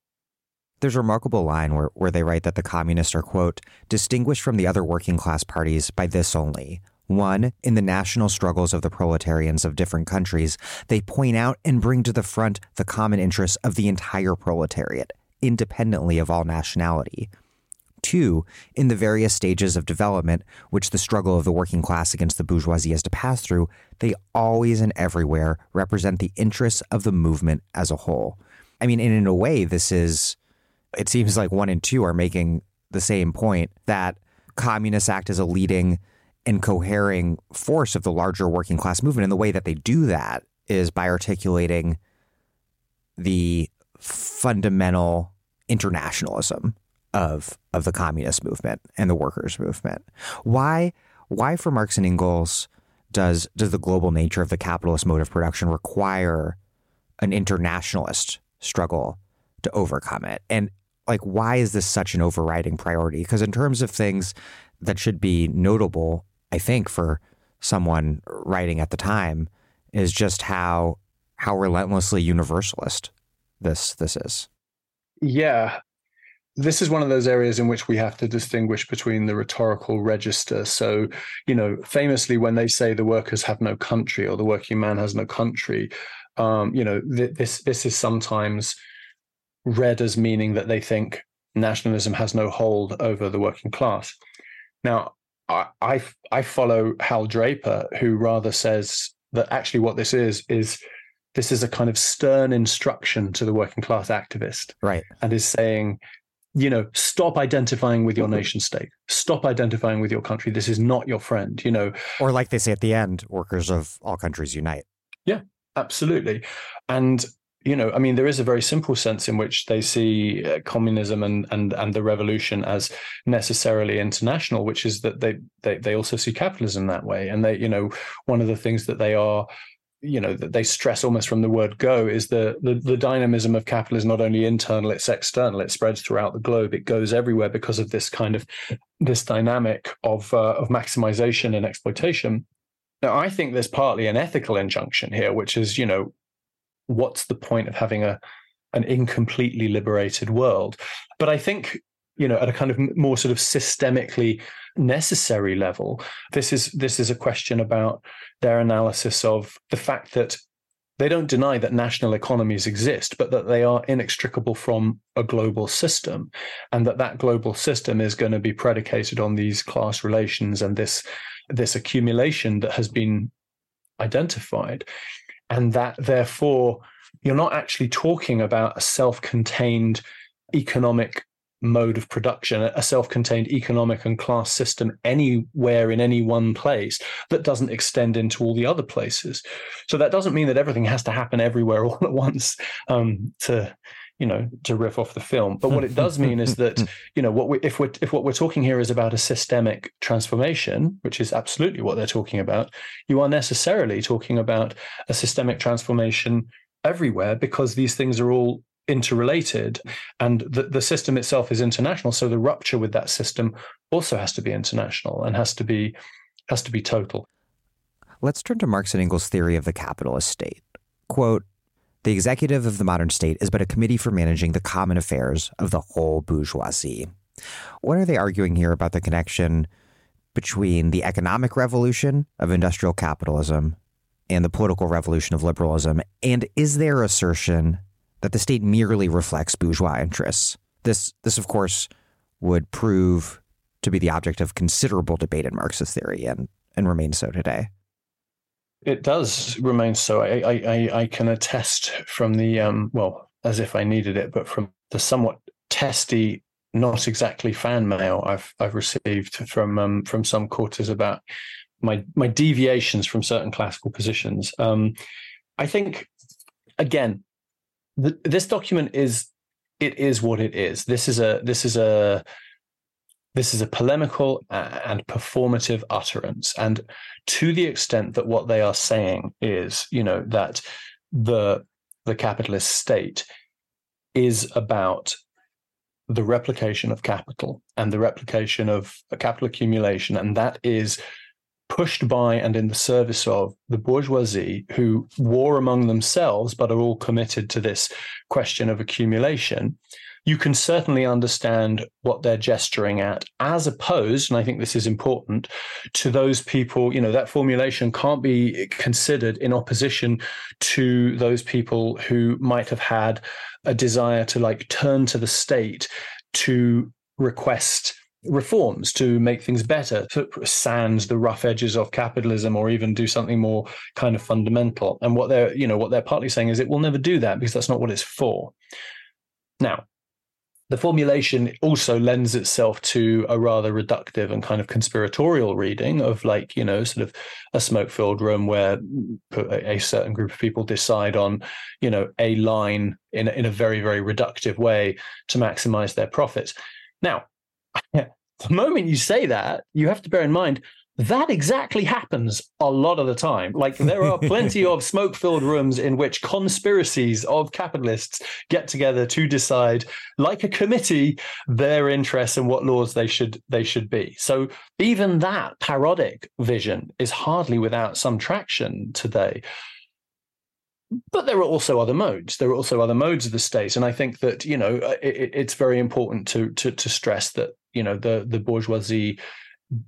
There's a remarkable line where, where they write that the communists are, quote, distinguished from the other working class parties by this only. One, in the national struggles of the proletarians of different countries, they point out and bring to the front the common interests of the entire proletariat, independently of all nationality. Two, in the various stages of development which the struggle of the working class against the bourgeoisie has to pass through, they always and everywhere represent the interests of the movement as a whole. I mean, and in a way, this is it seems like one and two are making the same point that communists act as a leading and cohering force of the larger working class movement. And the way that they do that is by articulating the fundamental internationalism of of the communist movement and the workers movement. Why why for Marx and Engels does does the global nature of the capitalist mode of production require an internationalist struggle to overcome it? And like why is this such an overriding priority? Because in terms of things that should be notable, I think for someone writing at the time is just how how relentlessly universalist this this is. Yeah. This is one of those areas in which we have to distinguish between the rhetorical register. So, you know, famously, when they say the workers have no country or the working man has no country, um, you know, th- this this is sometimes read as meaning that they think nationalism has no hold over the working class. Now, I, I, I follow Hal Draper, who rather says that actually what this is is this is a kind of stern instruction to the working class activist, right? And is saying, you know, stop identifying with your nation state, stop identifying with your country. This is not your friend, you know. Or like they say at the end, workers of all countries unite. Yeah, absolutely. And you know, I mean, there is a very simple sense in which they see uh, communism and and and the revolution as necessarily international, which is that they they they also see capitalism that way, and they, you know, one of the things that they are you know that they stress almost from the word go is the, the the dynamism of capital is not only internal it's external. It spreads throughout the globe. It goes everywhere because of this kind of this dynamic of uh, of maximization and exploitation. Now i think there's partly an ethical injunction here which is you know what's the point of having a an incompletely liberated world? But I think you know at a kind of more sort of systemically necessary level this is this is a question about their analysis of the fact that they don't deny that national economies exist but that they are inextricable from a global system and that that global system is going to be predicated on these class relations and this this accumulation that has been identified and that therefore you're not actually talking about a self-contained economic mode of production, a self-contained economic and class system anywhere in any one place that doesn't extend into all the other places. So that doesn't mean that everything has to happen everywhere all at once um, to you know to riff off the film. But what it does mean is that (laughs) you know what we if we're if what we're talking here is about a systemic transformation which is absolutely what they're talking about you are necessarily talking about a systemic transformation everywhere because these things are all interrelated and the, the system itself is international. So the rupture with that system also has to be international and has to be has to be total. Let's turn to marx and engels theory of the capitalist state. Quote the executive of the modern state is but a committee for managing the common affairs of the whole bourgeoisie what are they arguing here about the connection between the economic revolution of industrial capitalism and the political revolution of liberalism and is their assertion that the state merely reflects bourgeois interests. This, this of course, would prove to be the object of considerable debate in Marxist theory and, and remains so today. It does remain so. I, I, I can attest from the, um, well, as if I needed it, but from the somewhat testy, not exactly fan mail I've I've received from um, from some quarters about my my deviations from certain classical positions. Um, I think again, this document is it is what it is. This is a this is a this is a polemical uh, and performative utterance, and to the extent that what they are saying is, you know, that the the capitalist state is about the replication of capital and the replication of capital accumulation, and that is pushed by and in the service of the bourgeoisie who war among themselves but are all committed to this question of accumulation you can certainly understand what they're gesturing at as opposed and i think this is important to those people you know that formulation can't be considered in opposition to those people who might have had a desire to like turn to the state to request reforms to make things better, to sand the rough edges of capitalism, or even do something more kind of fundamental. And what they're, you know, what they're partly saying is it will never do that because that's not what it's for. Now, the formulation also lends itself to a rather reductive and kind of conspiratorial reading of like you know sort of a smoke filled room where a certain group of people decide on you know a line in in a very very reductive way to maximize their profits. Now (laughs) the moment you say that, you have to bear in mind that exactly happens a lot of the time. Like there are plenty (laughs) of smoke filled rooms in which conspiracies of capitalists get together to decide, like a committee, their interests and what laws they should they should be. So even that parodic vision is hardly without some traction today. But there are also other modes. There are also other modes of the state, and I think that you know it, it's very important to to to stress that you know the the bourgeoisie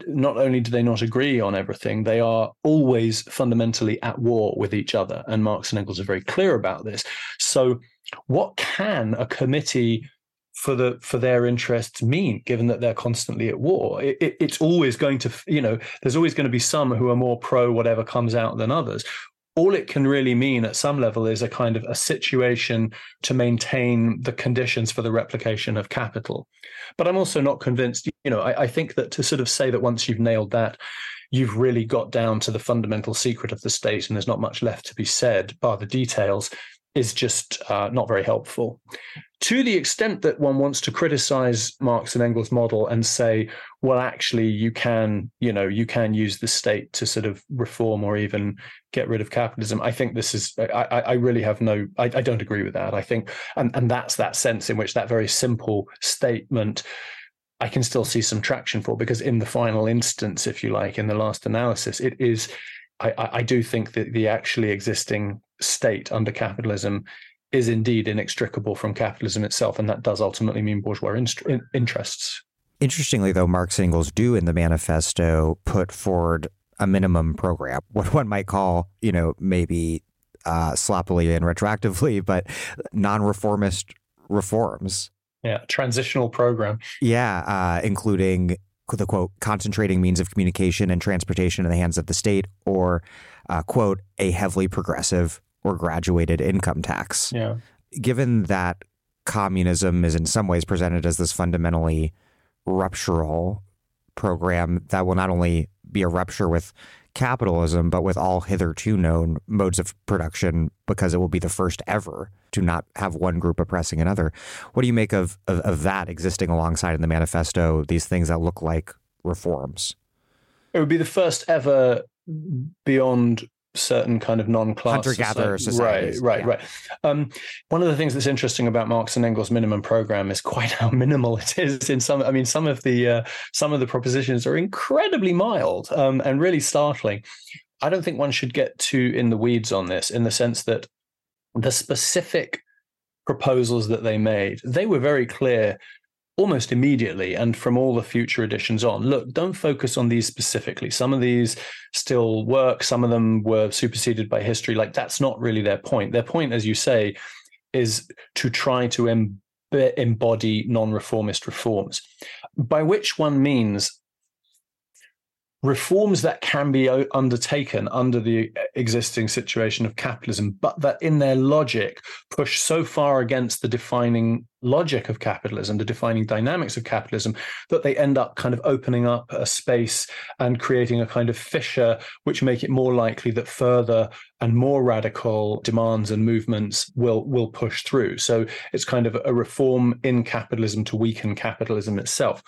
not only do they not agree on everything, they are always fundamentally at war with each other. And Marx and Engels are very clear about this. So, what can a committee for the for their interests mean, given that they're constantly at war? It, it, it's always going to, you know, there's always going to be some who are more pro whatever comes out than others all it can really mean at some level is a kind of a situation to maintain the conditions for the replication of capital. But I'm also not convinced, you know, I, I, think that to sort of say that once you've nailed that, you've really got down to the fundamental secret of the state and there's not much left to be said, bar the details, is just uh, not very helpful. To the extent that one wants to criticize Marx and Engels' model and say, well, actually, you can, you know, you can use the state to sort of reform or even get rid of capitalism. I think this is, I, I really have no, I, I don't agree with that. I think, and, and that's that sense in which that very simple statement I can still see some traction for because in the final instance, if you like, in the last analysis, it is I, I, do think that the actually existing state under capitalism is indeed inextricable from capitalism itself, and that does ultimately mean bourgeois in- interests. Interestingly, though, Marx and Engels do in the manifesto put forward a minimum program, what one might call, you know, maybe uh, sloppily and retroactively, (laughs) but non-reformist reforms. Yeah, transitional program. Yeah, uh, including the quote concentrating means of communication and transportation in the hands of the state, or uh, quote a heavily progressive or graduated income tax. Yeah. Given that communism is in some ways presented as this fundamentally ruptural program that will not only be a rupture with capitalism, but with all hitherto known modes of production, because it will be the first ever to not have one group oppressing another. What do you make of, of, of that existing alongside in the manifesto, these things that look like reforms? It would be the first ever beyond certain kind of non-class hunter-gatherer societies. Right, right, yeah. right. Um, one of the things that's interesting about Marx and Engels' minimum program is quite (laughs) how minimal it is. In some, I mean, some of the uh, some of the propositions are incredibly mild um, and really startling. I don't think one should get too in the weeds on this, in the sense that the specific proposals that they made, they were very clear almost immediately and from all the future editions on look don't focus on these specifically. Some of these still work some of them were superseded by history. Like that's not really their point. Their point as you say is to try to em- embody non-reformist reforms. By which one means reforms that can be undertaken under the existing situation of capitalism, but that in their logic push so far against the defining logic of capitalism, the defining dynamics of capitalism, that they end up kind of opening up a space and creating a kind of fissure, which make it more likely that further and more radical demands and movements will will push through. So it's kind of a reform in capitalism to weaken capitalism itself.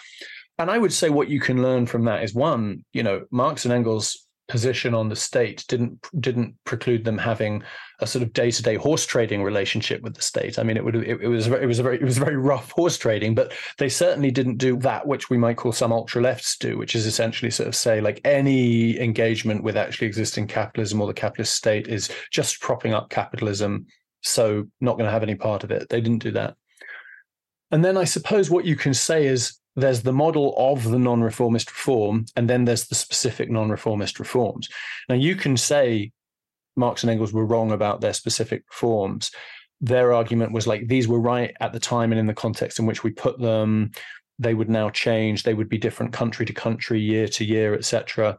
And I would say what you can learn from that is one, you know, Marx and Engels' position on the state didn't didn't preclude them having a sort of day to day horse trading relationship with the state. I mean, it would it, it was it was a very it was very rough horse trading, but they certainly didn't do that which we might call some ultra lefts do, which is essentially sort of say like any engagement with actually existing capitalism or the capitalist state is just propping up capitalism, so not going to have any part of it. They didn't do that. And then I suppose what you can say is there's the model of the non-reformist reform, and then there's the specific non-reformist reforms. Now you can say Marx and Engels were wrong about their specific reforms. Their argument was like these were right at the time and in the context in which we put them. They would now change. They would be different country to country, year to year, etc.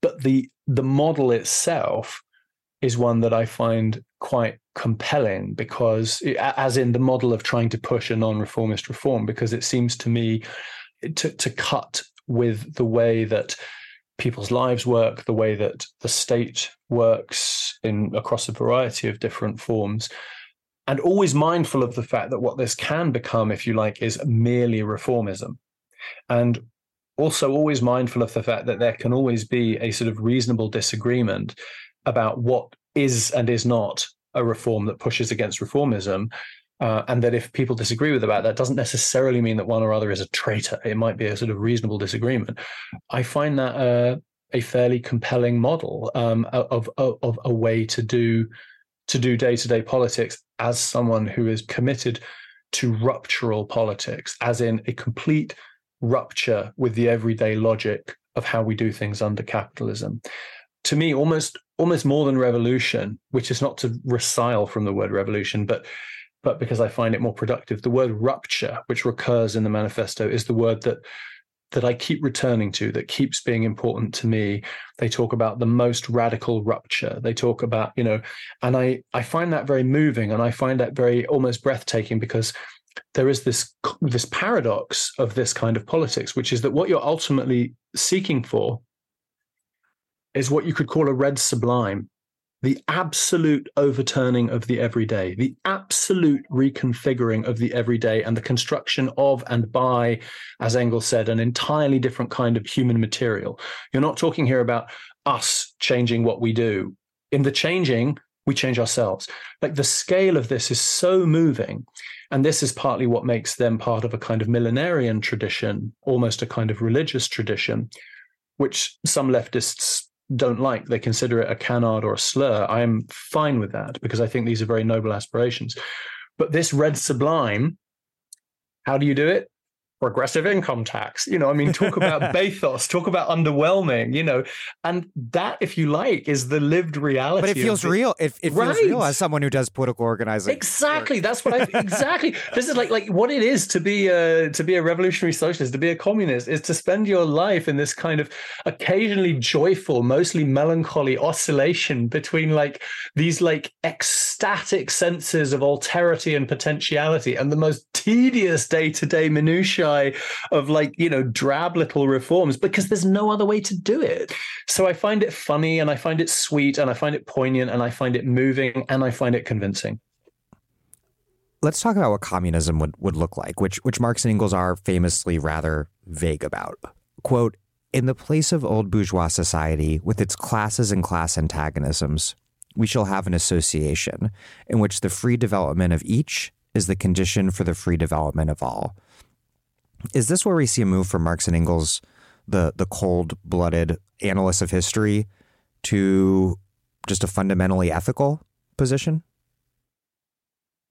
But the the model itself is one that I find quite compelling because, as in the model of trying to push a non reformist reform, because it seems to me to, to cut with the way that people's lives work, the way that the state works in across a variety of different forms. And always mindful of the fact that what this can become, if you like, is merely reformism. And also always mindful of the fact that there can always be a sort of reasonable disagreement about what is and is not a reform that pushes against reformism. Uh, and that if people disagree with about that doesn't necessarily mean that one or other is a traitor. It might be a sort of reasonable disagreement. I find that uh, a fairly compelling model um, of, of, of a way to do to do day to day politics as someone who is committed to ruptural politics, as in a complete rupture with the everyday logic of how we do things under capitalism to me almost almost more than revolution, which is not to resile from the word revolution, but but because I find it more productive. The word rupture, which recurs in the manifesto, is the word that that I keep returning to, that keeps being important to me. They talk about the most radical rupture. They talk about, you know, and I I find that very moving and I find that very almost breathtaking because there is this this paradox of this kind of politics, which is that what you're ultimately seeking for is what you could call a red sublime the absolute overturning of the everyday, the absolute reconfiguring of the everyday, and the construction of and by, as Engels said, an entirely different kind of human material. You're not talking here about us changing what we do. In the changing, we change ourselves. Like the scale of this is so moving. And this is partly what makes them part of a kind of millenarian tradition, almost a kind of religious tradition, which some leftists don't like. They consider it a canard or a slur. I am fine with that because I think these are very noble aspirations. But this red sublime, how do you do it? Progressive income tax. You know, I mean, talk about (laughs) bathos, talk about underwhelming, you know, and that, if you like, is the lived reality. But it feels real. It, it feels real as someone who does political organizing. Exactly. That's what I (laughs) exactly. this is like like what it is to be a to be a revolutionary socialist, to be a communist, is to spend your life in this kind of occasionally joyful, mostly melancholy oscillation between like these like ecstatic senses of alterity and potentiality and the most tedious day-to-day minutiae of like, you know, drab little reforms because there's no other way to do it. So I find it funny and I find it sweet and I find it poignant and I find it moving and I find it convincing. Let's talk about what communism would, would look like, which which Marx and Engels are famously rather vague about. Quote, in the place of old bourgeois society, with its classes and class antagonisms, we shall have an association in which the free development of each is the condition for the free development of all. Is this where we see a move from Marx and Engels, the the cold blooded analysts of history, to just a fundamentally ethical position?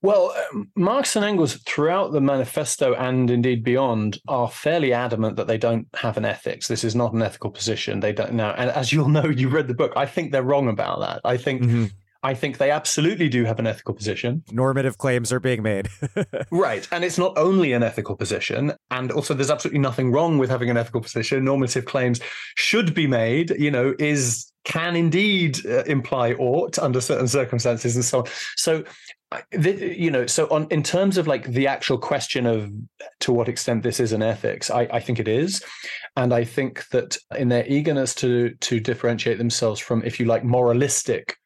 Well, um, Marx and Engels, throughout the manifesto and indeed beyond, are fairly adamant that they don't have an ethics. This is not an ethical position. They don't now, and as you'll know, you read the book. I think they're wrong about that. I think mm-hmm. I think they absolutely do have an ethical position. Normative claims are being made. (laughs) right. And it's not only an ethical position. And also, there's absolutely nothing wrong with having an ethical position. Normative claims should be made, you know, is can indeed uh, imply ought under certain circumstances and so on. So, you know, so on in terms of like the actual question of to what extent this is an ethics, I, I think it is, and I think that in their eagerness to to differentiate themselves from, if you like, moralistic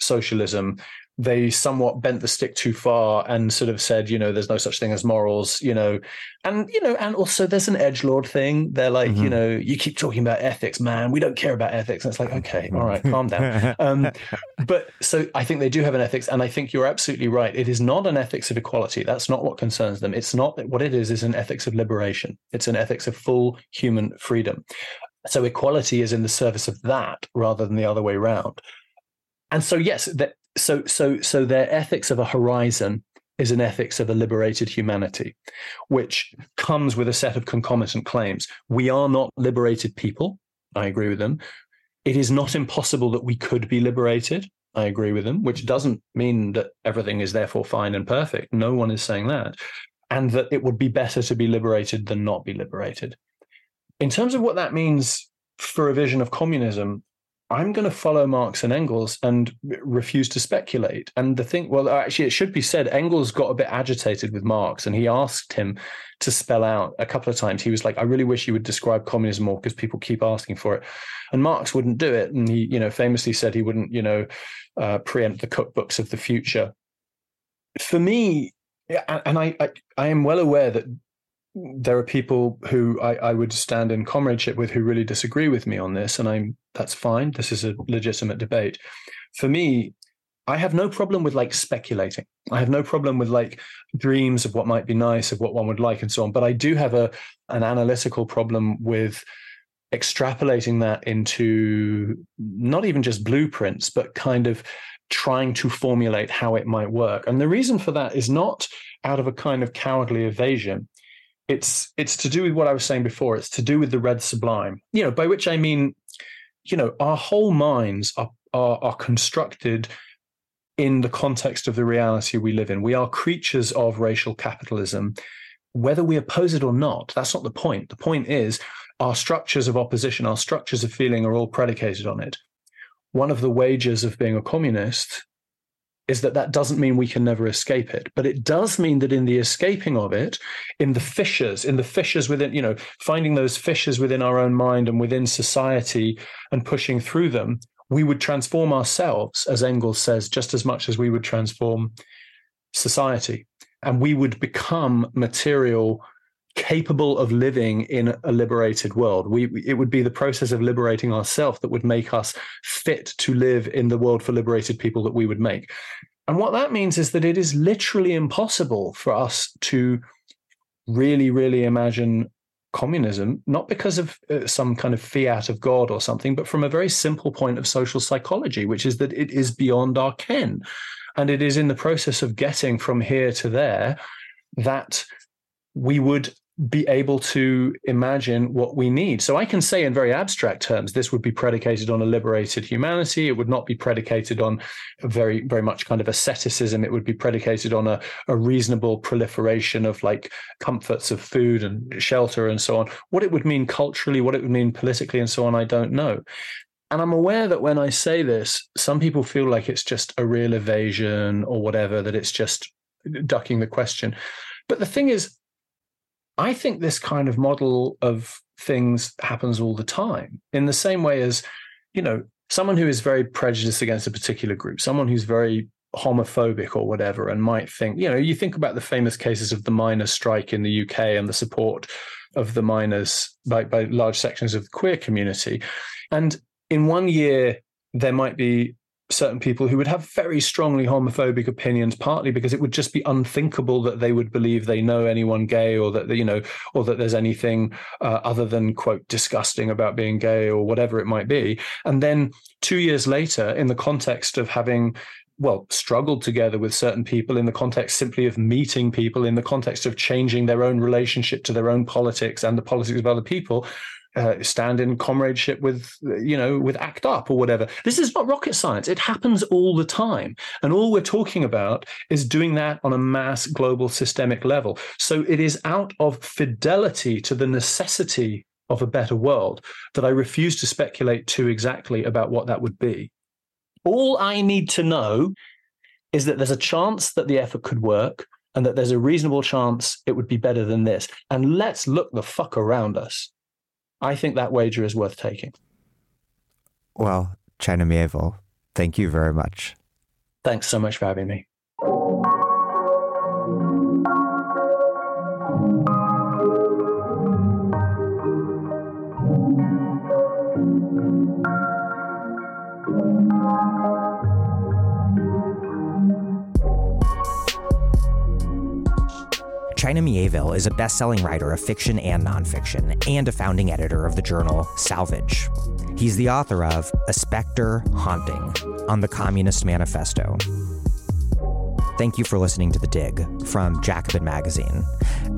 socialism, they somewhat bent the stick too far and sort of said, you know, there's no such thing as morals, you know, and you know, and also there's an edge lord thing. They're like, mm-hmm. you know, you keep talking about ethics, man. We don't care about ethics. And it's like, okay, all right, calm down. (laughs) Um, but so I think they do have an ethics, and I think you're absolutely right. It is not an ethics of equality. That's not what concerns them. It's not what it is. Is an ethics of liberation. It's an ethics of full human freedom. So equality is in the service of that rather than the other way around and so yes, that, so so so their ethics of a horizon is an ethics of a liberated humanity, which comes with a set of concomitant claims. We are not liberated people. I agree with them. It is not impossible that we could be liberated. I agree with them, which doesn't mean that everything is therefore fine and perfect. No one is saying that. And that it would be better to be liberated than not be liberated. In terms of what that means for a vision of communism, I'm going to follow Marx and Engels and refuse to speculate. And the thing, well, actually, it should be said, Engels got a bit agitated with Marx and he asked him to spell out a couple of times. He was like, I really wish you would describe communism more because people keep asking for it. And Marx wouldn't do it. And he, you know, famously said he wouldn't, you know, uh, preempt the cookbooks of the future. For me, and I, I, I am well aware that there are people who I, I, would stand in comradeship with who really disagree with me on this, and I'm that's fine. This is a legitimate debate. For me, I have no problem with like speculating. I have no problem with like dreams of what might be nice, of what one would like, and so on. But I do have a an analytical problem with extrapolating that into not even just blueprints, but kind of trying to formulate how it might work. And the reason for that is not out of a kind of cowardly evasion it's it's to do with what I was saying before. It's to do with the red sublime. You know, by which I mean, you know, our whole minds are are, are constructed in the context of the reality we live in. We are creatures of racial capitalism, whether we oppose it or not. That's not the point. The point is our structures of opposition, our structures of feeling are all predicated on it. One of the wages of being a communist is that that doesn't mean we can never escape it but it does mean that in the escaping of it in the fissures in the fissures within you know finding those fissures within our own mind and within society and pushing through them we would transform ourselves as engels says just as much as we would transform society. And we would become material capable of living in a liberated world. We it would be the process of liberating ourselves that would make us fit to live in the world for liberated people that we would make. And what that means is that it is literally impossible for us to really, really imagine communism, not because of uh, some kind of fiat of God or something, but from a very simple point of social psychology, which is that it is beyond our ken. And it is in the process of getting from here to there that we would be able to imagine what we need. So I can say in very abstract terms, this would be predicated on a liberated humanity. It would not be predicated on very, very much kind of asceticism. It would be predicated on a, a reasonable proliferation of like comforts of food and shelter and so on. What it would mean culturally, what it would mean politically, and so on, I don't know. And I'm aware that when I say this, some people feel like it's just a real evasion or whatever, that it's just ducking the question. But the thing is, I think this kind of model of things happens all the time in the same way as, you know, someone who is very prejudiced against a particular group, someone who's very homophobic or whatever, and might think, you know, you think about the famous cases of the miners' strike in the UK and the support of the miners by, by large sections of the queer community. And in one year, there might be certain people who would have very strongly homophobic opinions partly because it would just be unthinkable that they would believe they know anyone gay or that you know or that there's anything uh, other than quote disgusting about being gay or whatever it might be. And then 2 years later in the context of having well, struggled together with certain people in the context simply of meeting people, in the context of changing their own relationship to their own politics and the politics of other people, uh, stand in comradeship with you know with ACT UP or whatever. This is not rocket science. It happens all the time. And all we're talking about is doing that on a mass global systemic level. So it is out of fidelity to the necessity of a better world that i refuse to speculate too exactly about what that would be. All i need to know is that there's a chance that the effort could work and that there's a reasonable chance it would be better than this. And let's look the fuck around us I think that wager is worth taking. Well, China Miéville, thank you very much. Thanks so much for having me. China Miéville is a best selling writer of fiction and nonfiction, and a founding editor of the journal Salvage. He's the author of A Spectre Haunting on the Communist Manifesto. Thank you for listening to The Dig from Jacobin Magazine.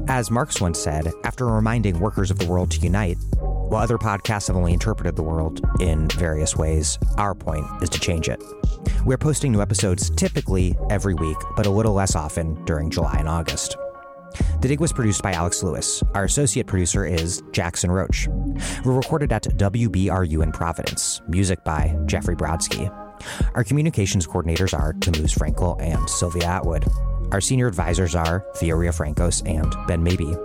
As Marx once said, after reminding workers of the world to unite, while other podcasts have only interpreted the world in various ways, our point is to change it. We're posting new episodes typically every week, but a little less often during July and August. The Dig was produced by Alex Lewis. Our associate producer is Jackson Roach. We're recorded at WBRU in Providence. Music by Jeffrey Brodsky. Our communications coordinators are Tamuz Frankel and Sylvia Atwood. Our senior advisors are Thea Riofrancos and Ben Mabie.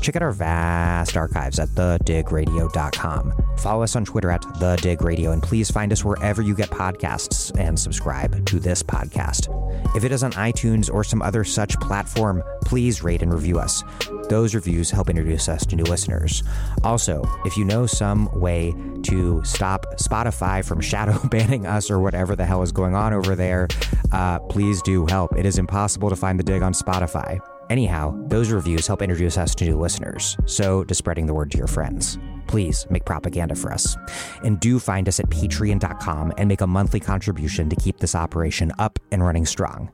Check out our vast archives at thedigradio.com. Follow us on Twitter at thedigradio, and please find us wherever you get podcasts and subscribe to this podcast. If it is on iTunes or some other such platform, please rate and review us. Those reviews help introduce us to new listeners. Also, if you know some way to stop Spotify from (laughs) shadow banning us or whatever the hell is going on over there, uh, please do help. It is impossible to find the dig on Spotify. Anyhow, those reviews help introduce us to new listeners, so to spreading the word to your friends. Please make propaganda for us. And do find us at patreon.com and make a monthly contribution to keep this operation up and running strong.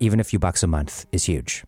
Even a few bucks a month is huge.